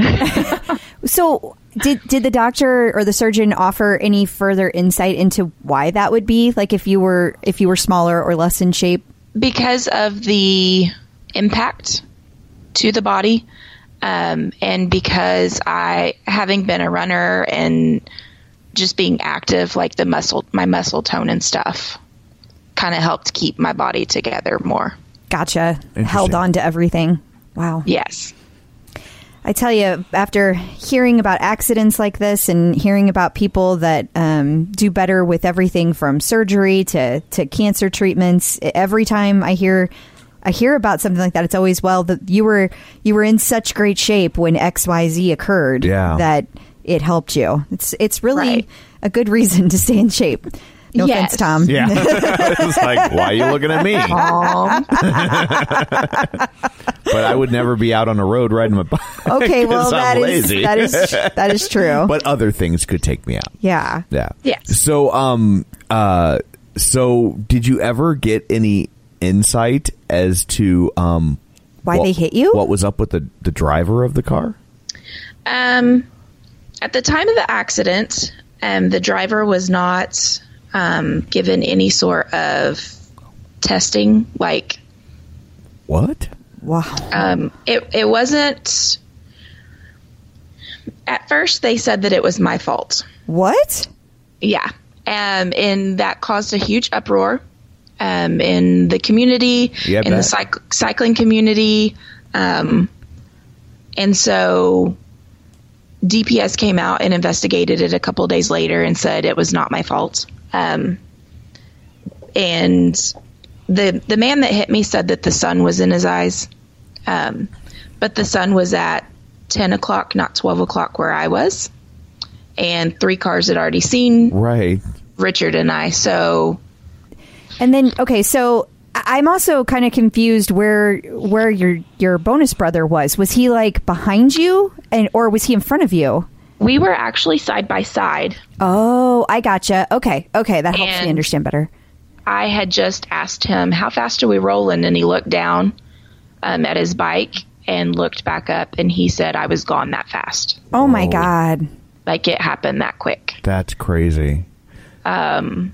so did did the doctor or the surgeon offer any further insight into why that would be? Like if you were if you were smaller or less in shape? because of the impact to the body um, and because i having been a runner and just being active like the muscle my muscle tone and stuff kind of helped keep my body together more Gotcha. Held on to everything. Wow. yes I tell you, after hearing about accidents like this and hearing about people that um, do better with everything from surgery to, to cancer treatments, every time I hear I hear about something like that, it's always well that you were you were in such great shape when X Y Z occurred Yeah. that it helped you. It's it's really Right. a good reason to stay in shape. No Yes. offense, Tom. Yeah. it's like, why are you looking at me? but I would never be out on the road riding my bike. Okay, well I'm that is lazy. that is that is true. but other things could take me out. yeah. Yeah. Yeah. So, um, uh, so did you ever get any insight as to um Why what- they hit you? What was up with the the driver of the car? Um, at the time of the accident, um, the driver was not um, given any sort of testing. Like, What? Wow. um, it it wasn't. At first, they said that it was my fault. What? Yeah, um, and that caused a huge uproar um, in the community, Yeah, I in the cyc- cycling community, um, and so DPS came out and investigated it a couple days later and said it was not my fault. Um, and the the man that hit me said that the sun was in his eyes, um, but the sun was at ten o'clock, not twelve o'clock, where I was, and three cars had already seen Right. Richard and I. So And then okay, so I- I'm also kind of confused where where your your bonus brother was. Was he like behind you and or was he in front of you? we were actually side by side. Oh, I gotcha. Okay. Okay, that helps me understand better. I had just asked him, How fast are we rolling? And he looked down um, at his bike and looked back up and he said, I was gone that fast. Oh my god. Like it happened that quick. That's crazy. Um,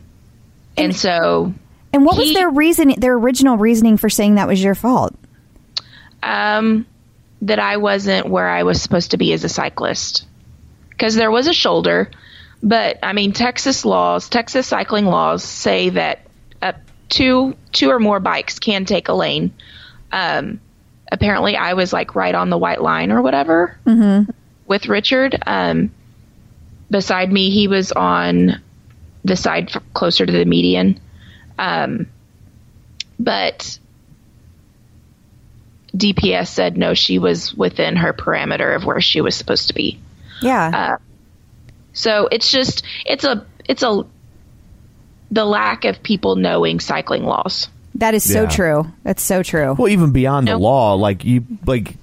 And so And what was their reason their original reasoning for saying that was your fault? um, that I wasn't where I was supposed to be as a cyclist. Because there was a shoulder, but I mean, Texas laws, Texas cycling laws say that uh, two two or more bikes can take a lane. Um, apparently, I was like right on the white line or whatever with Richard. Um, beside me, he was on the side f- closer to the median. Um, but DPS said no, she was within her parameter of where she was supposed to be. Yeah. So it's just it's a it's a the lack of people knowing cycling laws. that is so yeah. true. That's so true. Well, even beyond the Nope. law, like you, like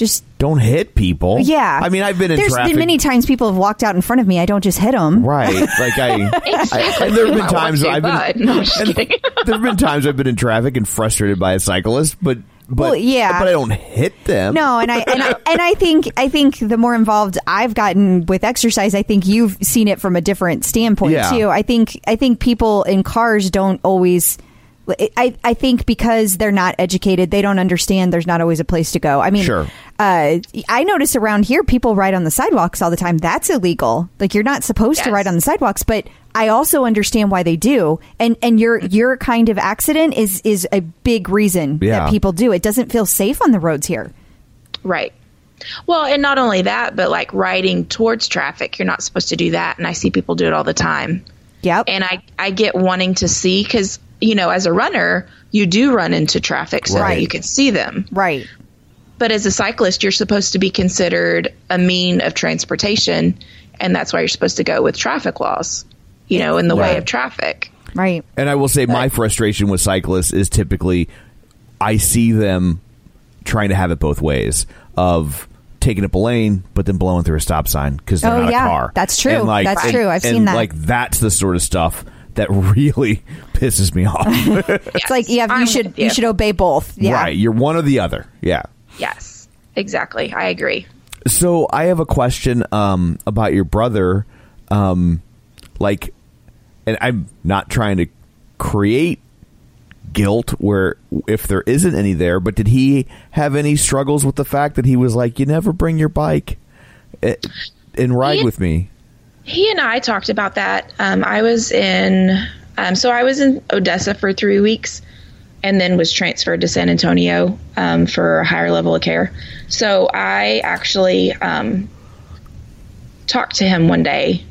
Just don't hit people. yeah. I mean, I've been in There's traffic. been many times people have walked out in front of me. I don't just hit them. Right. Like I, I and there have been I times I've been No, I'm just kidding. there have been times I've been in traffic and frustrated by a cyclist, but but Well, yeah. but I don't hit them. No, and I and I, and I think I think the more involved I've gotten with exercise, I think you've seen it from a different standpoint Yeah. too. I think I think people in cars don't always. I, I think because they're not educated, they don't understand. There's not always a place to go. I mean, Sure. uh, I notice around here people ride on the sidewalks all the time. That's illegal. Like you're not supposed to ride on the sidewalks, but I also understand why they do. And and your your kind of accident is is a big reason Yeah. that people do. It doesn't feel safe on the roads here. Right. Well, and not only that, but like riding towards traffic, you're not supposed to do that. And I see people do it all the time. Yep. And I, I get wanting to see because, you know, as a runner, you do run into traffic so Right. that you can see them. right. But as a cyclist, you're supposed to be considered a mean of transportation. And that's why you're supposed to go with traffic laws, you know, in the way of traffic. Right. And I will say my frustration with cyclists is typically I see them trying to have it both ways of taking up a lane but then blowing through a stop sign because they're Oh, not yeah. a car. That's true. Like, That's and- true. I've and seen that. Like that's the sort of stuff that really pisses me off. It's like yeah, you I'm should you. you. should obey both. Yeah. Right. You're one or the other. Yeah. Yes, exactly. I agree. So I have a question um, about your brother. Um, like, and I'm not trying to create guilt where if there isn't any there, but did he have any struggles with the fact that he was like, "You never bring your bike eh, and ride He- with me"? He and I talked about that. Um, I was in, um, so I was in Odessa for three weeks, and then was transferred to San Antonio um, for a higher level of care. So I actually um, talked to him one day,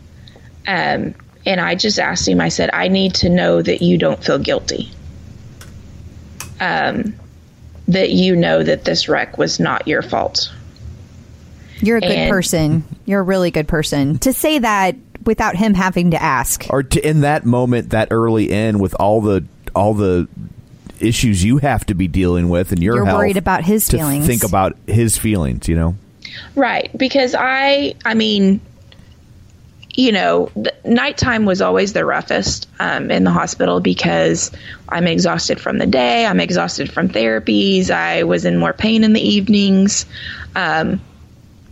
um, and I just asked him. I said, "I need to know that you don't feel guilty. Um, that you know that this wreck was not your fault." You're a good And- person. You're a really good person. To say that without him having to ask. Or to, in that moment, that early in, with all the all the issues you have to be dealing with, and your You're health, worried about his to feelings. Think about his feelings. You know. Right, because I, I mean, you know, the nighttime was always the roughest um, in the hospital because I'm exhausted from the day. I'm exhausted from therapies. I was in more pain in the evenings. Um,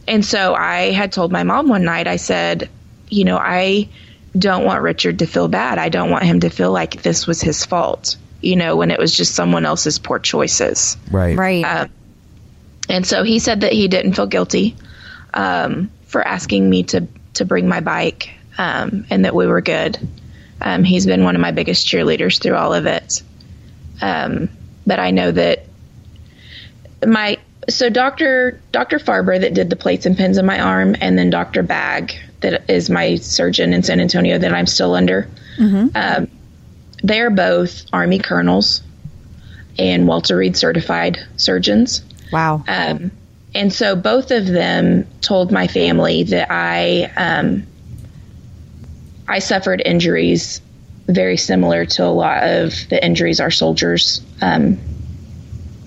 and so I had told my mom one night, I said, you know, I don't want Richard to feel bad. I don't want him to feel like this was his fault, you know, when it was just someone else's poor choices. Right. Right. Um, And so he said that he didn't feel guilty um, for asking me to to bring my bike, um, and that we were good. Um, he's been one of my biggest cheerleaders through all of it. Um, but I know that my so Doctor Doctor Farber that did the plates and pins in my arm, and then Doctor Bag that is my surgeon in San Antonio that I'm still under. Um, they're both Army colonels and Walter Reed certified surgeons. wow. Um, and so both of them told my family that I um, I suffered injuries very similar to a lot of the injuries our soldiers um,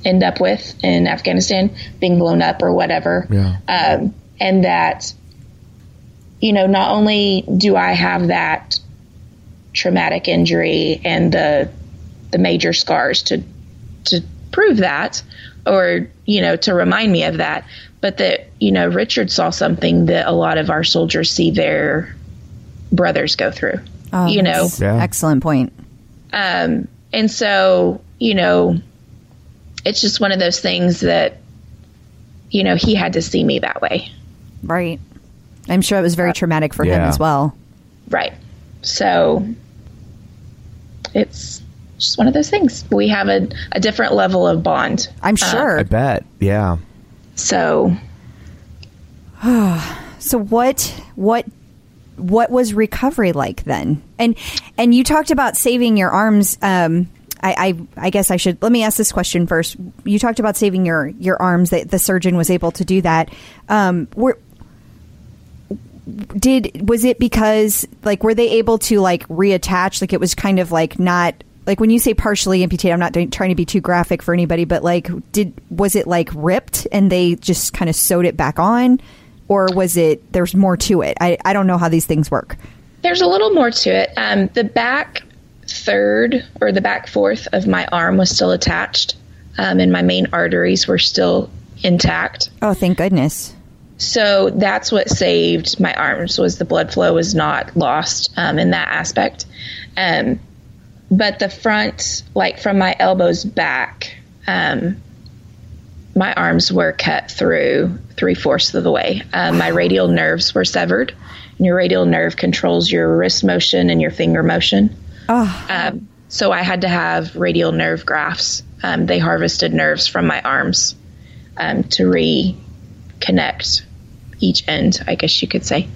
end up with in Afghanistan, being blown up or whatever. Yeah. Um, and that, you know, not only do I have that traumatic injury and the the major scars to to prove that or you know to remind me of that but that you know Richard saw something that a lot of our soldiers see their brothers go through Oh, you know Yeah. Excellent point. um and so you know it's just one of those things that you know he had to see me that way Right. I'm sure it was very traumatic for him as well. right so it's just one of those things we have a, a different level of bond I'm sure. I bet. Yeah. so So what what what was recovery like then? And and you talked about saving your arms. Um, I, I I guess I should let me ask this question first. You talked about saving your your arms. That the surgeon was able to do that. Um, were did was it because like were they able to like reattach? Like it was kind of like not like when you say partially amputated. I'm not doing, trying to be too graphic for anybody, but like did was it like ripped and they just kind of sewed it back on? or was it there's more to it? I, I don't know how these things work. There's a little more to it. Um, the back third or the back fourth of my arm was still attached, um, and my main arteries were still intact. Oh, thank goodness. So that's what saved my arms was the blood flow was not lost um, in that aspect. Um, but the front, like from my elbows back, um, my arms were cut through three fourths of the way. Um, my radial nerves were severed. And your radial nerve controls your wrist motion and your finger motion. Um, so I had to have radial nerve grafts. Um, they harvested nerves from my arms um, to reconnect each end, I guess you could say.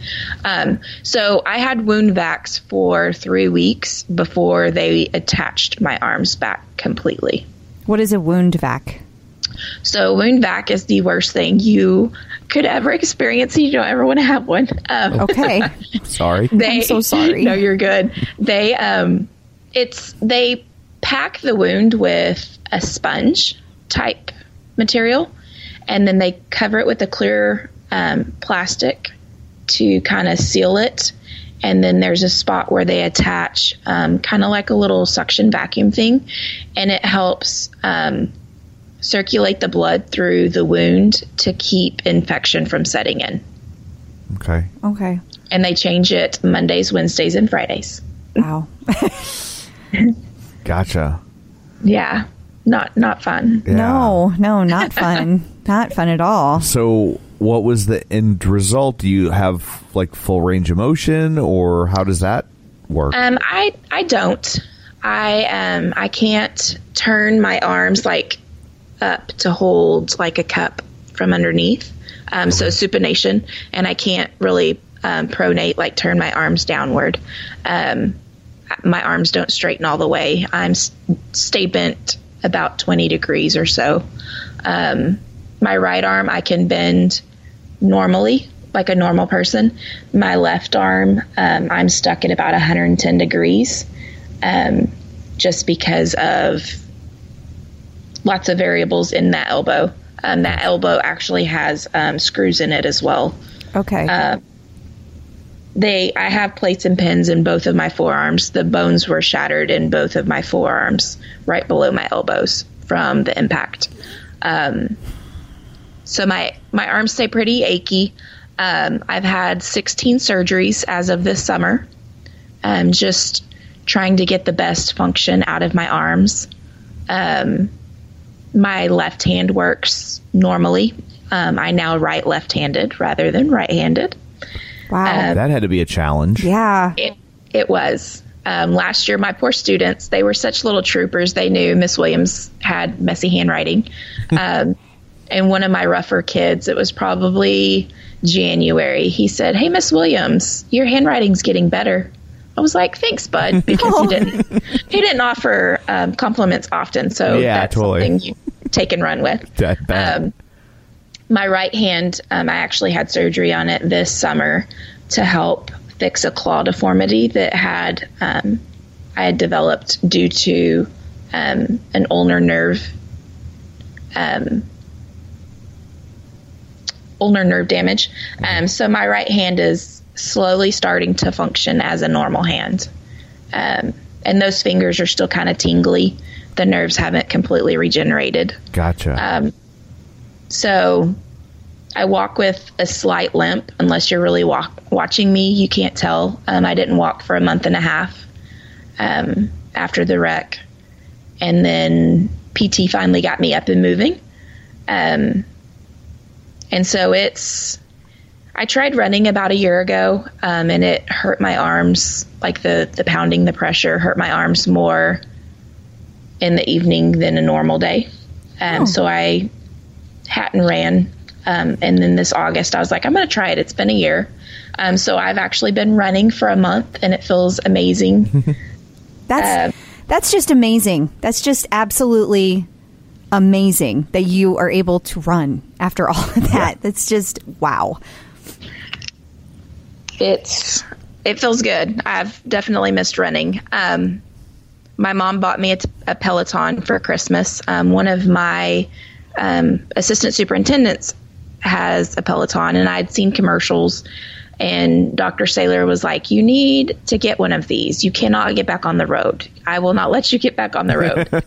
Um, so I had wound vacs for three weeks before they attached my arms back completely. What is a wound vac? So wound vac is the worst thing you could ever experience. You don't ever want to have one. Um, Okay. Sorry. they, I'm so sorry. No, you're good. They um, it's they pack the wound with a sponge type material, and then they cover it with a clear um, plastic to kind of seal it. And then there's a spot where they attach um, kind of like a little suction vacuum thing, and it helps um, circulate the blood through the wound to keep infection from setting in. Okay. Okay. And they change it Mondays, Wednesdays, and Fridays. Wow. Gotcha. Yeah, not not fun. Yeah. No, no, not fun. not fun at all. So, what was the end result? Do you have like full range of motion, or how does that work? Um, I I don't. I um I can't turn my arms like up to hold like a cup from underneath. Um, so supination, and I can't really um, pronate like turn my arms downward. Um, my arms don't straighten all the way. I'm stay bent about 20 degrees or so. Um, my right arm I can bend normally, like a normal person. My left arm, um, I'm stuck at about 110 degrees, um, just because of lots of variables in that elbow. Um, that elbow actually has um, screws in it as well. Okay. Uh, They, I have plates and pins in both of my forearms. The bones were shattered in both of my forearms, right below my elbows from the impact. Um, so my my arms stay pretty achy. Um, I've had 16 surgeries as of this summer. Um, just trying to get the best function out of my arms. Um, my left hand works normally. Um, I now write left-handed rather than right-handed. wow. that had to be a challenge. yeah. It, it was. Um, last year, my poor students, they were such little troopers. They knew Miss Williams had messy handwriting. um, and one of my rougher kids, it was probably January, he said, Hey, Miss Williams, your handwriting's getting better. I was like, thanks, bud, because he didn't he didn't offer um, compliments often, so Yeah, that's totally. something you take and run with um, my right hand, um, I actually had surgery on it this summer to help fix a claw deformity that had um, I had developed due to um, an ulnar nerve um, ulnar nerve damage. Um, so my right hand is slowly starting to function as a normal hand, um, and those fingers are still kind of tingly. The nerves haven't completely regenerated. gotcha. Um, so I walk with a slight limp. Unless you're really walk- watching me, you can't tell. Um, I didn't walk for a month and a half um, after the wreck. And then PT finally got me up and moving. Um, and so it's, I tried running about a year ago um, and it hurt my arms, like the, the pounding, the pressure hurt my arms more in the evening than a normal day. Um, So I hadn't ran. Um, and then this August, I was like, I'm going to try it. It's been a year. Um, so I've actually been running for a month and it feels amazing. That's that's just amazing. That's just absolutely amazing that you are able to run after all of that. That's just wow. it's, it feels good. I've definitely missed running. Um, my mom bought me a Peloton for Christmas. Um, one of my um, assistant superintendents has a Peloton, and I'd seen commercials. And Dr. Saylor was like, You need to get one of these. You cannot get back on the road. I will not let you get back on the road.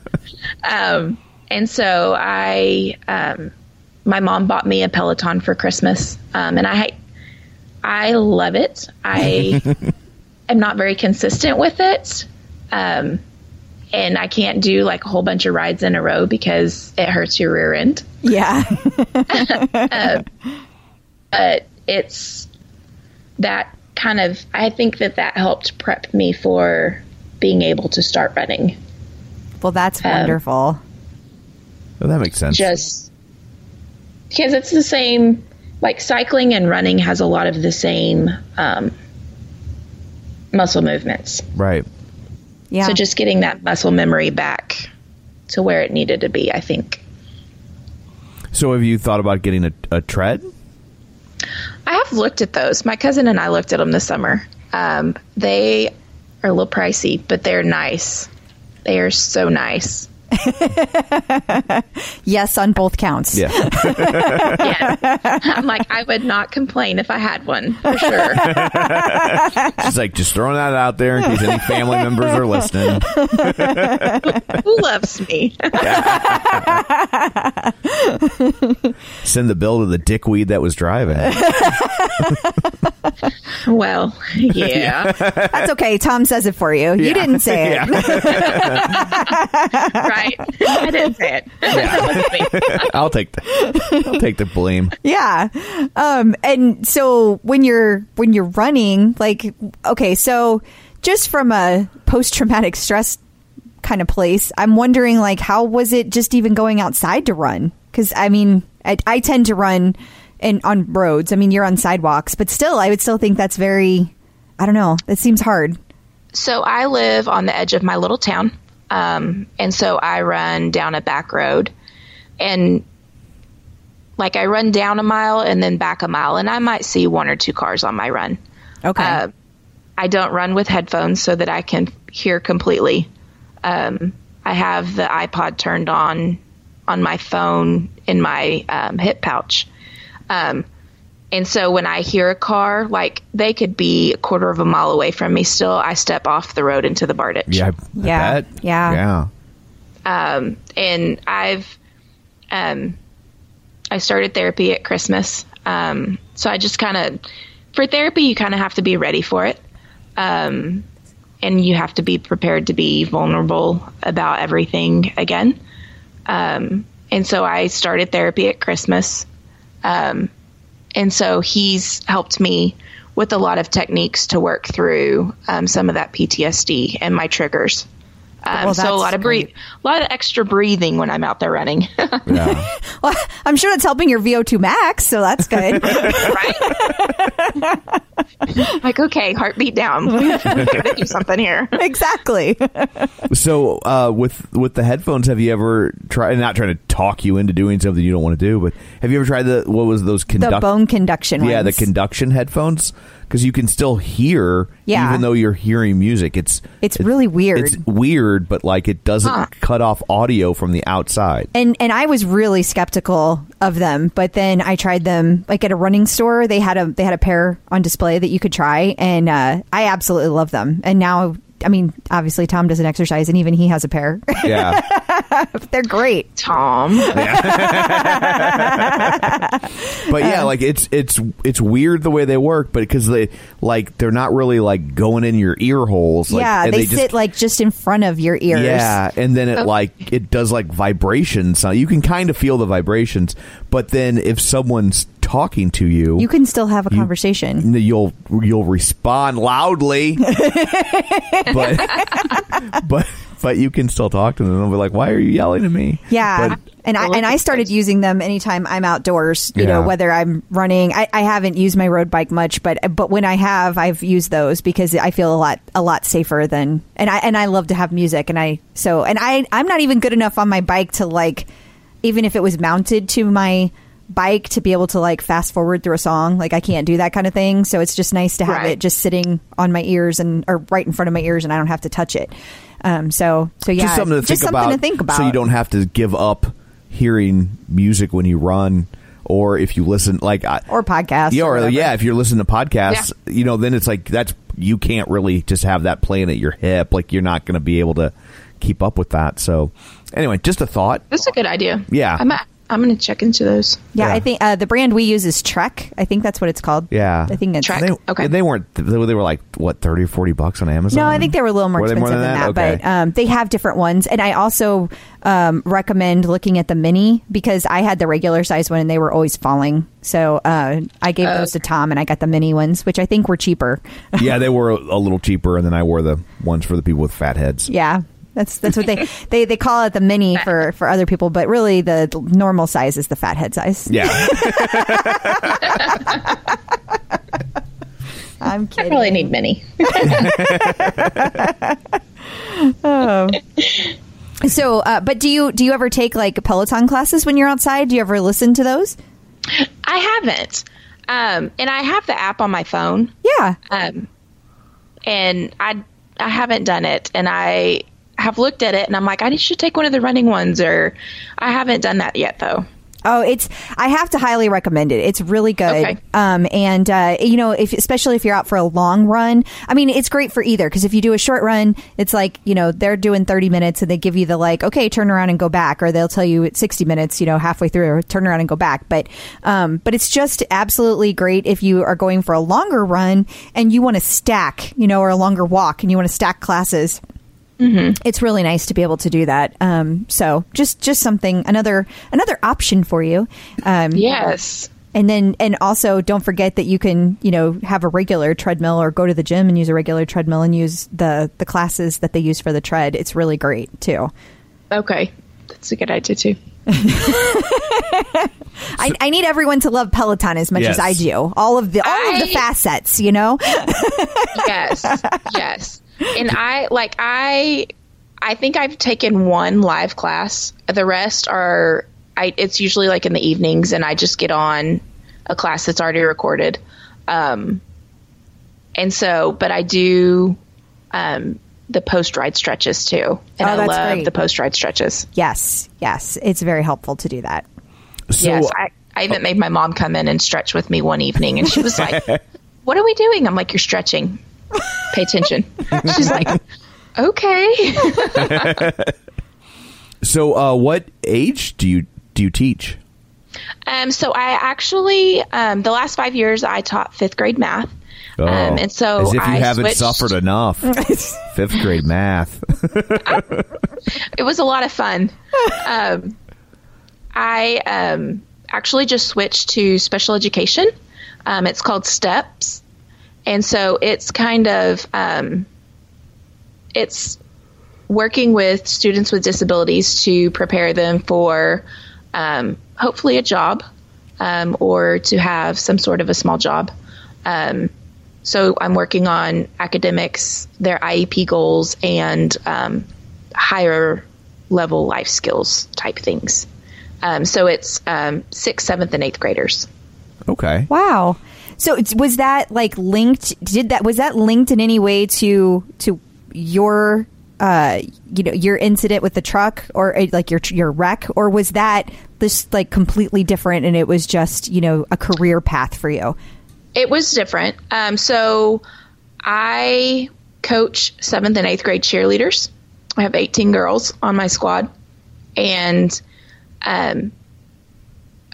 um, and so I, um, my mom bought me a Peloton for Christmas, um, and I, I love it. I am not very consistent with it, um, and I can't do like a whole bunch of rides in a row because it hurts your rear end. Yeah. But it's that kind of. I think that that helped prep me for being able to start running. well, that's Um, wonderful. Oh, that makes sense. just because it's the same like cycling and running has a lot of the same um, muscle movements right. Yeah. so just getting that muscle memory back to where it needed to be i think. So have you thought about getting a, a tread? i have looked at those. My cousin and i looked at them this summer. Um, they are a little pricey but they're nice. They are so nice yes, on both counts. Yeah. yeah i'm like i would not complain if i had one for sure She's like, just throwing that out there in case any family members are listening. who loves me Send the bill to the dickweed that was driving. well yeah That's okay. Tom says it for you. You didn't say it. right i didn't say it That was me. I'll take the I'll take the blame. Yeah. Um and so when you're when you're running like okay, so just from a post traumatic stress kind of place, I'm wondering like how was it just even going outside to run? Cuz I mean, I, I tend to run in on roads. I mean, you're on sidewalks, but still I would still think that's very I don't know. It seems hard. So I live on the edge of my little town. Um, and so I run down a back road and like I run down a mile and then back a mile and I might see one or two cars on my run. Okay. Uh, I don't run with headphones so that I can hear completely. Um, I have the iPod turned on on my phone in my um, hip pouch. Um, and so when I hear a car, like they could be a quarter of a mile away from me, still I step off the road into the bar ditch. Yeah. I Yeah. bet. Yeah. Yeah. Um, and I've, um, I started therapy at Christmas. Um, so I just kind of, for therapy, you kind of have to be ready for it. Um, and you have to be prepared to be vulnerable about everything again. Um, and so I started therapy at Christmas. Um, and so he's helped me with a lot of techniques to work through um, some of that PTSD and my triggers. Um, Well, so a lot of breathe, a lot of extra breathing when I'm out there running. Yeah. Well, I'm sure that's helping your VO2 max, so that's good. right? like, okay, heartbeat down. We gotta do something here. exactly. So uh, with with the headphones, have you ever tried? Not trying to talk you into doing something you don't want to do, but have you ever tried the what was those the bone conduction yeah, the conduction headphones because you can still hear Yeah. even though you're hearing music. It's It's really weird. It's weird, but like it doesn't Huh. cut off audio from the outside. and and I was really skeptical of them, but then I tried them like at a running store. They had a they had a pair on display that you could try, and uh, I absolutely love them. And now, I mean, obviously Tom doesn't exercise, and even he has a pair. Yeah, They're great. Tom. but yeah, um, like it's it's it's weird the way they work, but because they like they're not really like going in your ear holes. Like, yeah, and they, just- sit like just in front of your ears. Yeah, and then Oh. it like it does like vibrations. Now you can kind of feel the vibrations, but then if someone's talking to you, You can still have a conversation. you'll you'll respond loudly, but but but you can still talk to them. They'll be like, "Why are you yelling at me?" Yeah. But- and I and I started using them anytime I'm outdoors. You know, whether I'm running. I, I haven't used my road bike much, but but when I have, I've used those because I feel a lot a lot safer than. And I and I love to have music, and I so and I I'm not even good enough on my bike to like, even if it was mounted to my bike to be able to like fast forward through a song like i can't do that kind of thing so it's just nice to have Right. it just sitting on my ears and or right in front of my ears and i don't have to touch it um so so yeah just something to think something about. to think about So you don't have to give up hearing music when you run, or if you listen, like I, or podcasts yeah, or or, yeah, if you're listening to podcasts, you know, then it's like that's you can't really just have that playing at your hip. Like you're not going to be able to keep up with that. So, anyway, just a thought. That's a good idea. Yeah. I'm at, I'm going to check into those. Yeah, Yeah. I think uh, the brand we use is Trek. I think that's what it's called. Yeah, I think it's Trek. They, Okay. They weren't. They were like what thirty or forty bucks on Amazon. No, I think they were a little more Were expensive more than, that, Okay. but um, they have different ones. And I also um, recommend looking at the mini because I had the regular size one and they were always falling. So uh, I gave those to Tom and I got the mini ones, which I think were cheaper. yeah, they were a little cheaper, and then I wore the ones for the people with fat heads. yeah. That's that's what they, they they call it the mini for, for other people, but really the normal size is the fat head size. Yeah. I'm I kidding. probably need many. So, uh, but do you do you ever take like Peloton classes when you're outside? Do you ever listen to those? I haven't. Um, and I have the app on my phone. Yeah. Um, and I I haven't done it, and I have looked at it, and I'm like, I should take one of the running ones, or I haven't done that yet, though. Oh, it's I have to highly recommend it. It's really good. Okay. Um, and uh, you know, if especially if you're out for a long run, I mean, it's great for either because if you do a short run, it's like you know they're doing 30 minutes and they give you the like, okay, turn around and go back, or they'll tell you it's 60 minutes, you know, halfway through, or turn around and go back. But um, but it's just absolutely great if you are going for a longer run and you want to stack, you know, or a longer walk and you want to stack classes it's really nice to be able to do that. Um, so just just something another another option for you. Um, Yes. and then and also don't forget that you can you know have a regular treadmill or go to the gym and use a regular treadmill and use the the classes that they use for the tread. It's really great too. Okay. That's a good idea, too. I, I need everyone to love Peloton as much Yes. as I do. All of the all of the facets, you know. yes yes and i like i i think i've taken one live class. The rest are i it's usually like in the evenings and i just get on a class that's already recorded. Um and so but i do um the post ride stretches too. And Oh, i that's love great. the post ride stretches. Yes, yes, it's very helpful to do that. So yes I, I even made my mom come in and stretch with me one evening and she was like what are we doing? I'm like you're stretching pay attention she's like okay so uh, what age do you do you teach? Um, so I actually, um, the last five years, I taught fifth grade math. Oh, Um, and so as if you I haven't switched- suffered enough. Fifth grade math. It was a lot of fun. um, I um, actually just switched to special education. Um, it's called STEPS, and so it's kind of um, it's working with students with disabilities to prepare them for um, hopefully a job um, or to have some sort of a small job. Um, so I'm working on academics, their IEP goals, and um, higher level life skills type things. Um, so it's um, sixth, seventh, and eighth graders. Okay. Wow. So was that like linked? Did that was that linked in any way to to your uh you know your incident with the truck or uh, like your your wreck or was that this like completely different and it was just you know a career path for you? It was different. Um, so I coach seventh and eighth grade cheerleaders. I have 18 girls on my squad. And um,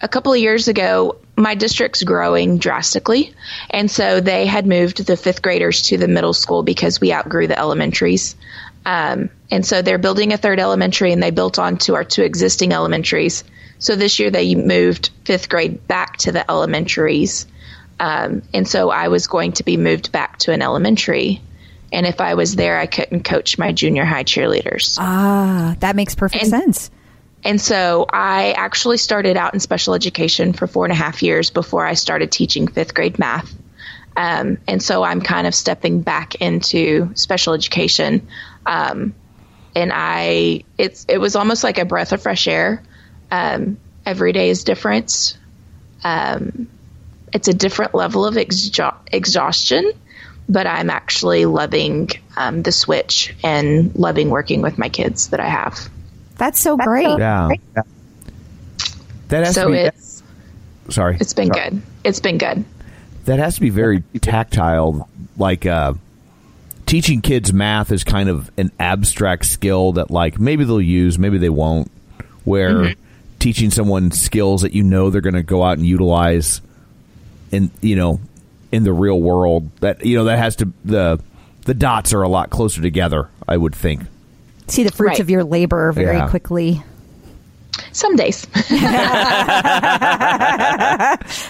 a couple of years ago, my district's growing drastically. And so they had moved the fifth graders to the middle school because we outgrew the elementaries. Um, and so they're building a third elementary and they built onto our two existing elementaries. So this year they moved fifth grade back to the elementaries. Um, and so I was going to be moved back to an elementary. And if I was there, I couldn't coach my junior high cheerleaders. Ah, that makes perfect And- sense. And so I actually started out in special education for four and a half years before I started teaching fifth grade math. Um, and so I'm kind of stepping back into special education. Um, and I, it's, it was almost like a breath of fresh air. Um, every day is different. Um, it's a different level of exha- exhaustion, but I'm actually loving um, the switch and loving working with my kids that I have. That's so great. Yeah. That has so to be. it's sorry. it's been good. It's been good. That has to be very tactile, like uh, teaching kids math is kind of an abstract skill that like maybe they'll use, maybe they won't. Where Mm-hmm. teaching someone skills that you know they're going to go out and utilize in you know in the real world that you know that has to the the dots are a lot closer together. I would think. See the fruits Right. of your labor very Yeah. quickly. Some days.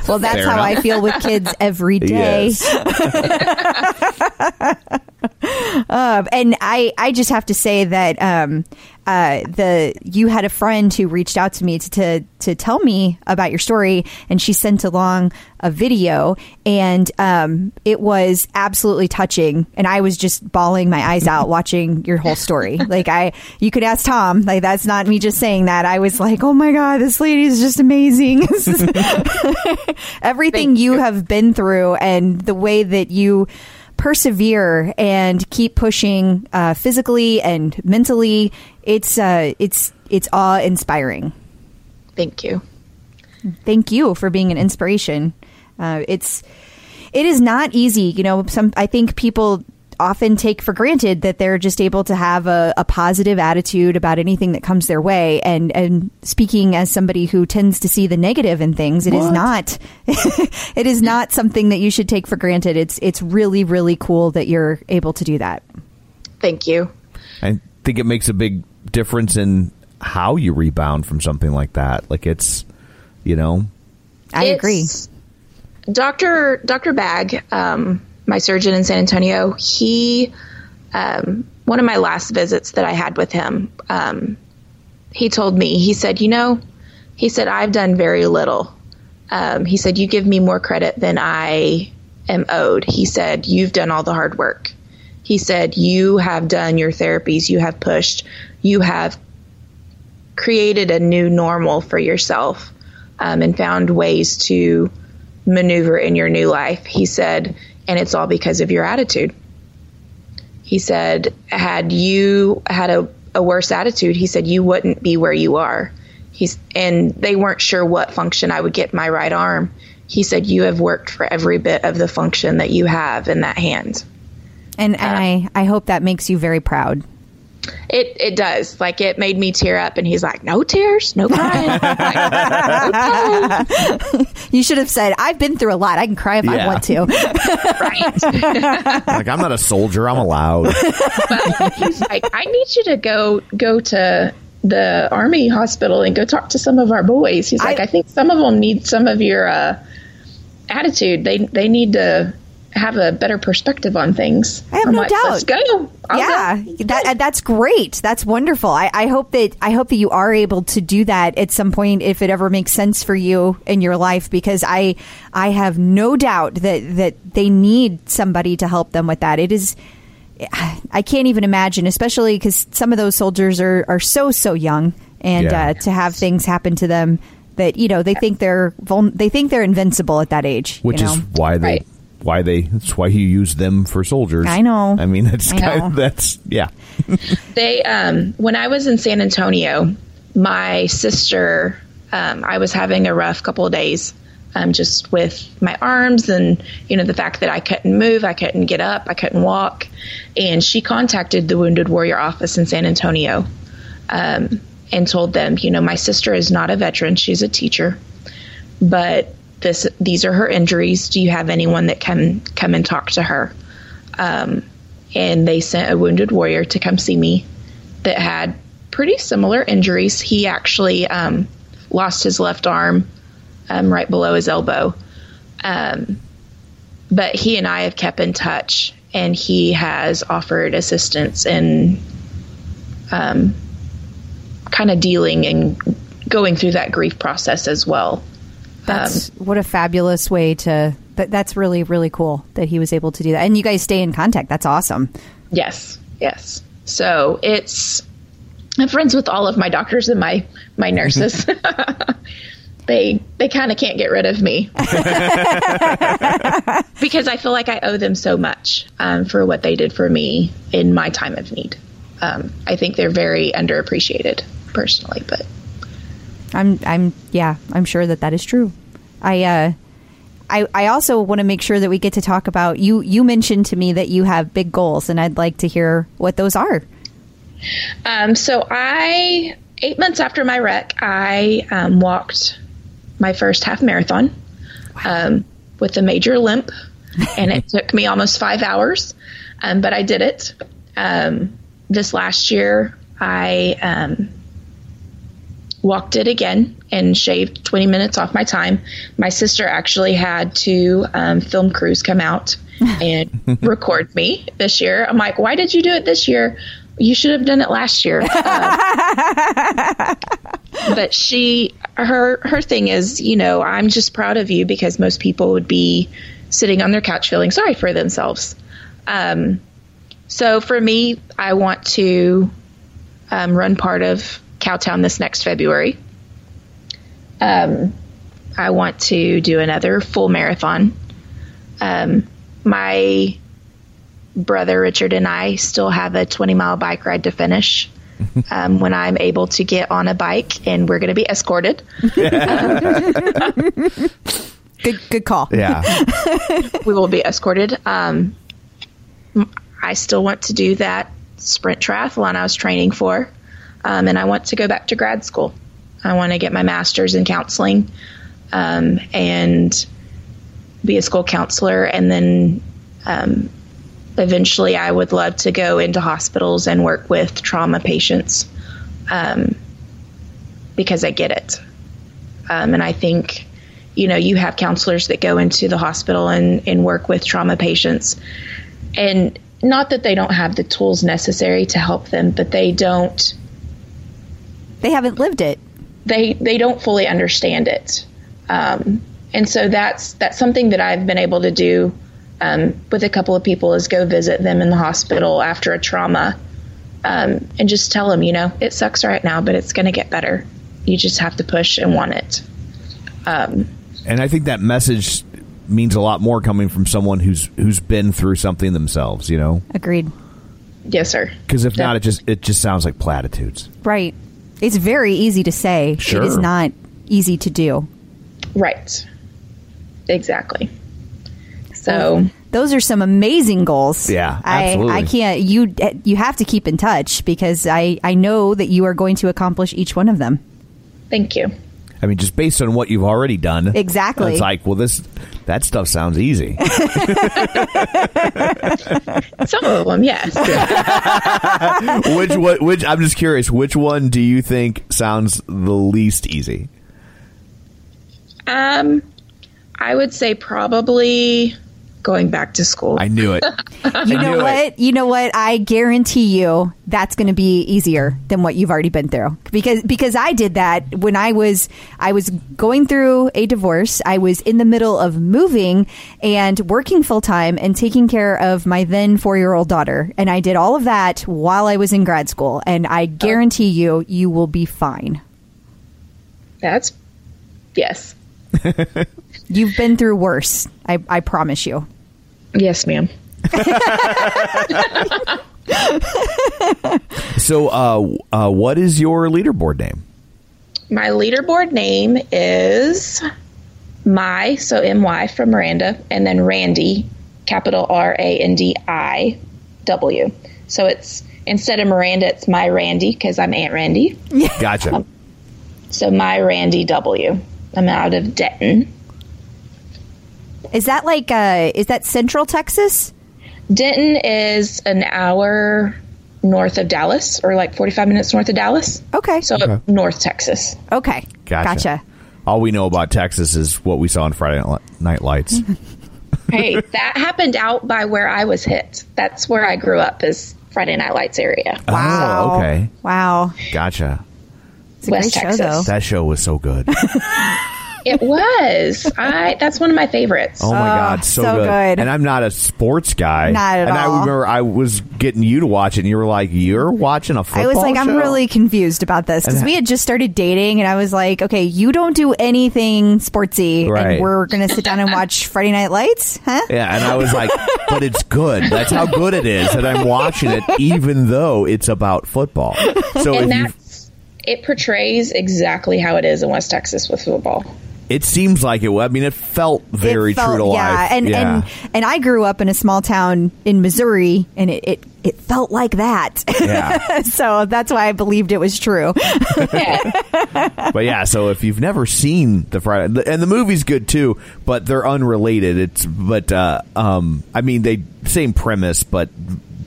Well, that's Fair how enough. I feel with kids every day. Yes. Um, and I, I just have to say that um, uh, the you had a friend who reached out to me to, to to tell me about your story, and she sent along a video, and um, it was absolutely touching, and I was just bawling my eyes out watching your whole story. Like I, you could ask Tom. Like that's not me just saying that. I was like, oh my god, this lady is just amazing. Everything you you. have been through, and the way that you persevere and keep pushing uh, physically and mentally it's uh, it's it's awe inspiring Thank you. thank you for being an inspiration. Uh, it's it is not easy. You know some i think people often take for granted that they're just able to have a, a positive attitude about anything that comes their way and and speaking as somebody who tends to see the negative in things it is not it is not something that you should take for granted it's it's really really cool that you're able to do that Thank you. I think it makes a big difference in how you rebound from something like that. Like it's, you know, i agree Dr. Dr. Bag, um, my surgeon in San Antonio, he, um, one of my last visits that I had with him, um, he told me, he said, you know, he said, I've done very little. Um, he said, you give me more credit than I am owed. He said, you've done all the hard work. He said, you have done your therapies, you have pushed, you have created a new normal for yourself um, and found ways to maneuver in your new life. He said, and it's all because of your attitude. He said, had you had a, a worse attitude, he said, you wouldn't be where you are. He's, and they weren't sure what function I would get my right arm. He said, you have worked for every bit of the function that you have in that hand. and and uh, i i hope that makes you very proud It it does. Like it made me tear up and he's like, No tears, no crying. Like, "Okay." you should have said i've been through a lot i can cry if i want to right. like I'm not a soldier. I'm allowed. he's like, I need you to go go to the army hospital and go talk to some of our boys. He's like, I- I, think some of them need some of your uh, attitude. They they need to have a better perspective on things. I have I'm no like, doubt. Let's go. I'll yeah, go." that that's great. That's wonderful. I, I hope that I hope that you are able to do that at some point if it ever makes sense for you in your life because I I have no doubt that that they need somebody to help them with that. It is I can't even imagine, especially because some of those soldiers are are so so young, and Yeah. uh, to have things happen to them that you know they think they're vul- they think they're invincible at that age, which you is why they Right. Why they that's why you use them for soldiers. I know. I mean, that's I kind of, that's yeah. they um when I was in San Antonio, my sister um, I was having a rough couple of days um, just with my arms and you know the fact that I couldn't move, I couldn't get up, I couldn't walk, and she contacted the Wounded Warrior office in San Antonio um, and told them, you know, my sister is not a veteran, she's a teacher, but this these are her injuries. Do you have anyone that can come and talk to her? Um, and they sent a wounded warrior to come see me that had pretty similar injuries. He actually um, lost his left arm um, right below his elbow. Um, but he and I have kept in touch, and he has offered assistance in um, kind of dealing and going through that grief process as well. That's what a fabulous way to. That, that's really really cool that he was able to do that, and you guys stay in contact. That's awesome. Yes, yes. So it's I'm friends with all of my doctors and my my nurses. they they kind of can't get rid of me because I feel like I owe them so much um, for what they did for me in my time of need. Um, I think they're very underappreciated personally, but I'm I'm yeah I'm sure that that is true. I uh I, I also want to make sure that we get to talk about you. You mentioned to me that you have big goals, and I'd like to hear what those are. Um, so I, eight months after my wreck, I um, walked my first half marathon um, with a major limp, and it took me almost five hours, um, but I did it. Um, this last year, I um, walked it again and shaved 20 minutes off my time. My sister actually had two um, film crews come out and record me this year. I'm like, why did you do it this year? You should have done it last year. Uh, but she, her, her thing is, you know, I'm just proud of you because most people would be sitting on their couch feeling sorry for themselves. Um, so for me, I want to um, run part of Cowtown this next February. Um, I want to do another full marathon. Um, my brother Richard and I still have a 20 mile bike ride to finish. Um, when I'm able to get on a bike, and we're going to be escorted. Good good call. Yeah. we will be escorted. Um, m- I still want to do that sprint triathlon I was training for, um, and I want to go back to grad school. I want to get my master's in counseling um, and be a school counselor, and then um, eventually I would love to go into hospitals and work with trauma patients um, because I get it. Um, and I think, you know, you have counselors that go into the hospital and, and work with trauma patients. And not that they don't have the tools necessary to help them, but they don't They haven't lived it. they they don't fully understand it. Um, and so that's that's something that I've been able to do um, with a couple of people is go visit them in the hospital after a trauma um, and just tell them, you know, it sucks right now, but it's going to get better. You just have to push and want it. Um, and I think that message means a lot more coming from someone who's who's been through something themselves, you know? Agreed. yes, sir. Because if not, it just it just sounds like platitudes. Right. It's very easy to say. Sure. It is not easy to do. Right. Exactly. So Those are some amazing goals. Yeah, I, absolutely. I can't. You you have to keep in touch because I I know that you are going to accomplish each one of them. thank you. I mean, just based on what you've already done, Exactly. It's like, well, this that stuff sounds easy. Some of them, yes. which what which I'm just curious, which one do you think sounds the least easy? Um, I would say probably going back to school. I knew it. You know knew it. what? You know what? I guarantee you that's going to be easier than what you've already been through because because I did that when I was I was going through a divorce. I was in the middle of moving and working full time and taking care of my then 4-year-old daughter and I did all of that while I was in grad school and I guarantee you you will be fine. That's yes, You've been through worse. I I promise you. Yes, ma'am. So, uh, uh, what is your leaderboard name? My leaderboard name is My, so M Y from Myranda, and then Randy, capital R A N D I W. So it's instead of Myranda, it's My Randi because I'm Aunt Randy. Gotcha. So My Randi W. I'm out of Denton. Is that like uh is that Central Texas? Denton is an hour north of Dallas, or like 45 minutes north of Dallas. Okay. So North Texas. Okay. Gotcha. Gotcha. All we know about Texas is what we saw on Friday Night Lights. Hey, that happened out by where I was hit. That's where I grew up, is Friday Night Lights area. Wow. Oh, okay. Wow. Gotcha. West Texas. show. That show was so good. It was. I. That's one of my favorites. Oh my god, ah, so, so good. good. And I'm not a sports guy. Not at and I remember I was getting you to watch it, and you were like, "You're watching a football I was like, I'm really confused about this because we had just started dating, and I was like, okay, you don't do anything sportsy, Right. and we're gonna sit down and watch Friday Night Lights, huh? Yeah, and I was like, "But it's good. That's how good it is." And I'm watching it, even though it's about football. So and if you, that's. It portrays exactly how it is in West Texas with football. It seems like it. I mean, it felt very It felt- true to life. Yeah, and and and I grew up in a small town in Missouri, and it it, it felt like that. Yeah. so that's why I believed it was true. but yeah, so if you've never seen the Friday, and the movie's good too, but they're unrelated. It's but uh, um, I mean they same premise, but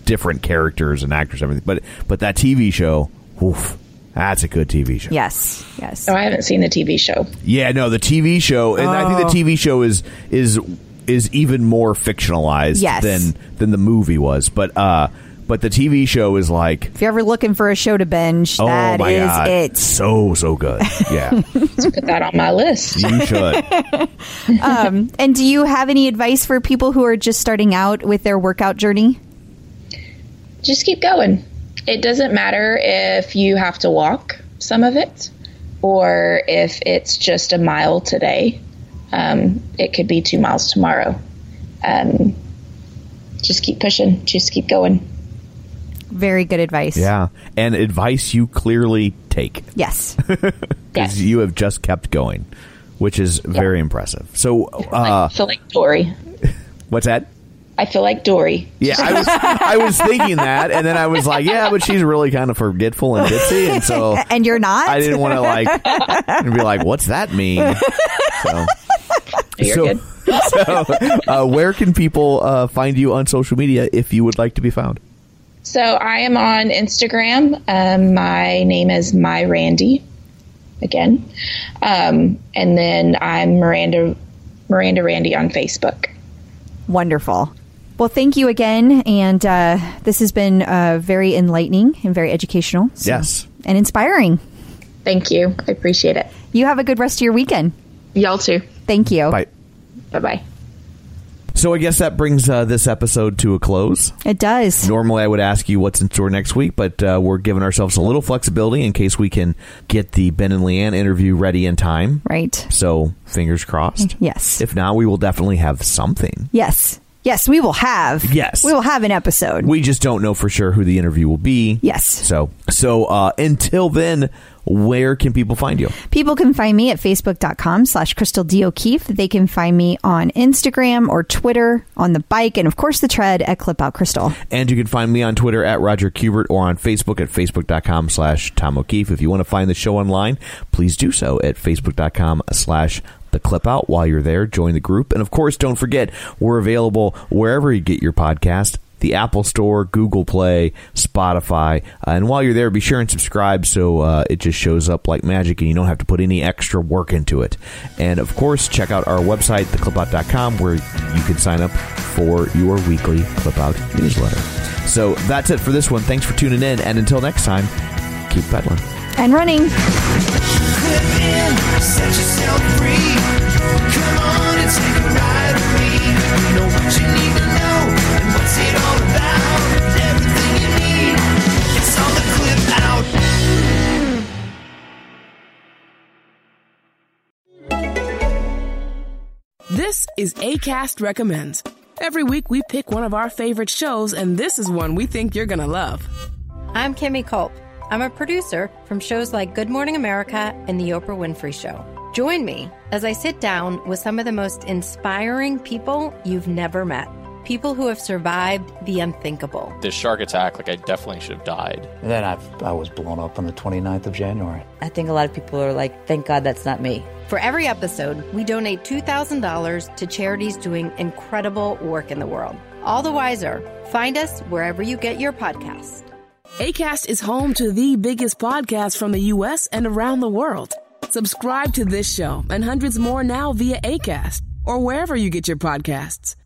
different characters and actors, and everything. But but that TV show, oof, that's a good TV show. yes, yes. Oh, I haven't seen the TV show. Yeah, no, the TV show, and I Oh. think the TV show is is is even more fictionalized Yes. than than the movie was. But uh, but the TV show is like. If you're ever looking for a show to binge, Oh that my is god! it. So so good. Yeah, Let's put that on my list. you should. Um, and do you have any advice for people who are just starting out with their workout journey? Just keep going. It doesn't matter if you have to walk some of it or if it's just a mile today. Um, it could be two miles tomorrow. Um, just keep pushing. Just keep going. Very good advice. Yeah, and advice you clearly take Yes. because Yes. you have just kept going, which is very impressive. So, uh, I feel like Dory. what's that? I feel like Dory. Yeah, I was I was thinking that, and then I was like, yeah, but she's really kind of forgetful and ditzy, and so and you're not? I didn't want to like and be like, what's that mean? So, You're so, good. so uh, where can people uh, find you on social media if you would like to be found? So I am on Instagram. Um, my name is My Randi. Again, um, and then I'm Myranda Myranda Randy on Facebook. Wonderful. Well, thank you again. And uh, this has been uh, very enlightening and very educational. So- Yes. And inspiring. Thank you. I appreciate it. You have a good rest of your weekend. Y'all too. Thank you. Bye. Bye bye. So I guess that brings uh, this episode to a close. It does. Normally, I would ask you what's in store next week, but uh, we're giving ourselves a little flexibility in case we can get the Ben and Leanne interview ready in time. Right. So, fingers crossed. Yes. If not, we will definitely have something. Yes. Yes, we will have. Yes. We will have an episode. We just don't know for sure who the interview will be. Yes. So, so uh, until then, where can people find you? People can find me at facebook.com slash Crystal D. O'Keefe. They can find me on Instagram or Twitter, on the bike, and of course the tread at Clip Out Crystal. And you can find me on Twitter at Roger Kubert or on Facebook at facebook.com slash Tom O'Keefe. If you want to find the show online, please do so at facebook.com slash the clip out while you're there. Join the group. And of course, don't forget, we're available wherever you get your podcast. The Apple Store, Google Play, Spotify. Uh, and while you're there, be sure and subscribe so uh, it just shows up like magic and you don't have to put any extra work into it. And of course, check out our website, theclipout.com, where you can sign up for your weekly Clip Out newsletter. So that's it for this one. Thanks for tuning in. And until next time, keep pedaling. And running. This is ACAST Recommends. Every week we pick one of our favorite shows, and this is one we think you're gonna love. I'm Kimmy Culp. I'm a producer from shows like Good Morning America and The Oprah Winfrey Show. Join me as I sit down with some of the most inspiring people you've never met. People who have survived the unthinkable. This shark attack, like I definitely should have died. And then I've, I was blown up on the 29th of January. I think a lot of people are like, thank God that's not me. For every episode, we donate $2,000 to charities doing incredible work in the world. All the wiser. Find us wherever you get your podcasts. ACAST is home to the biggest podcast from the U.S. and around the world. Subscribe to this show and hundreds more now via ACAST or wherever you get your podcasts.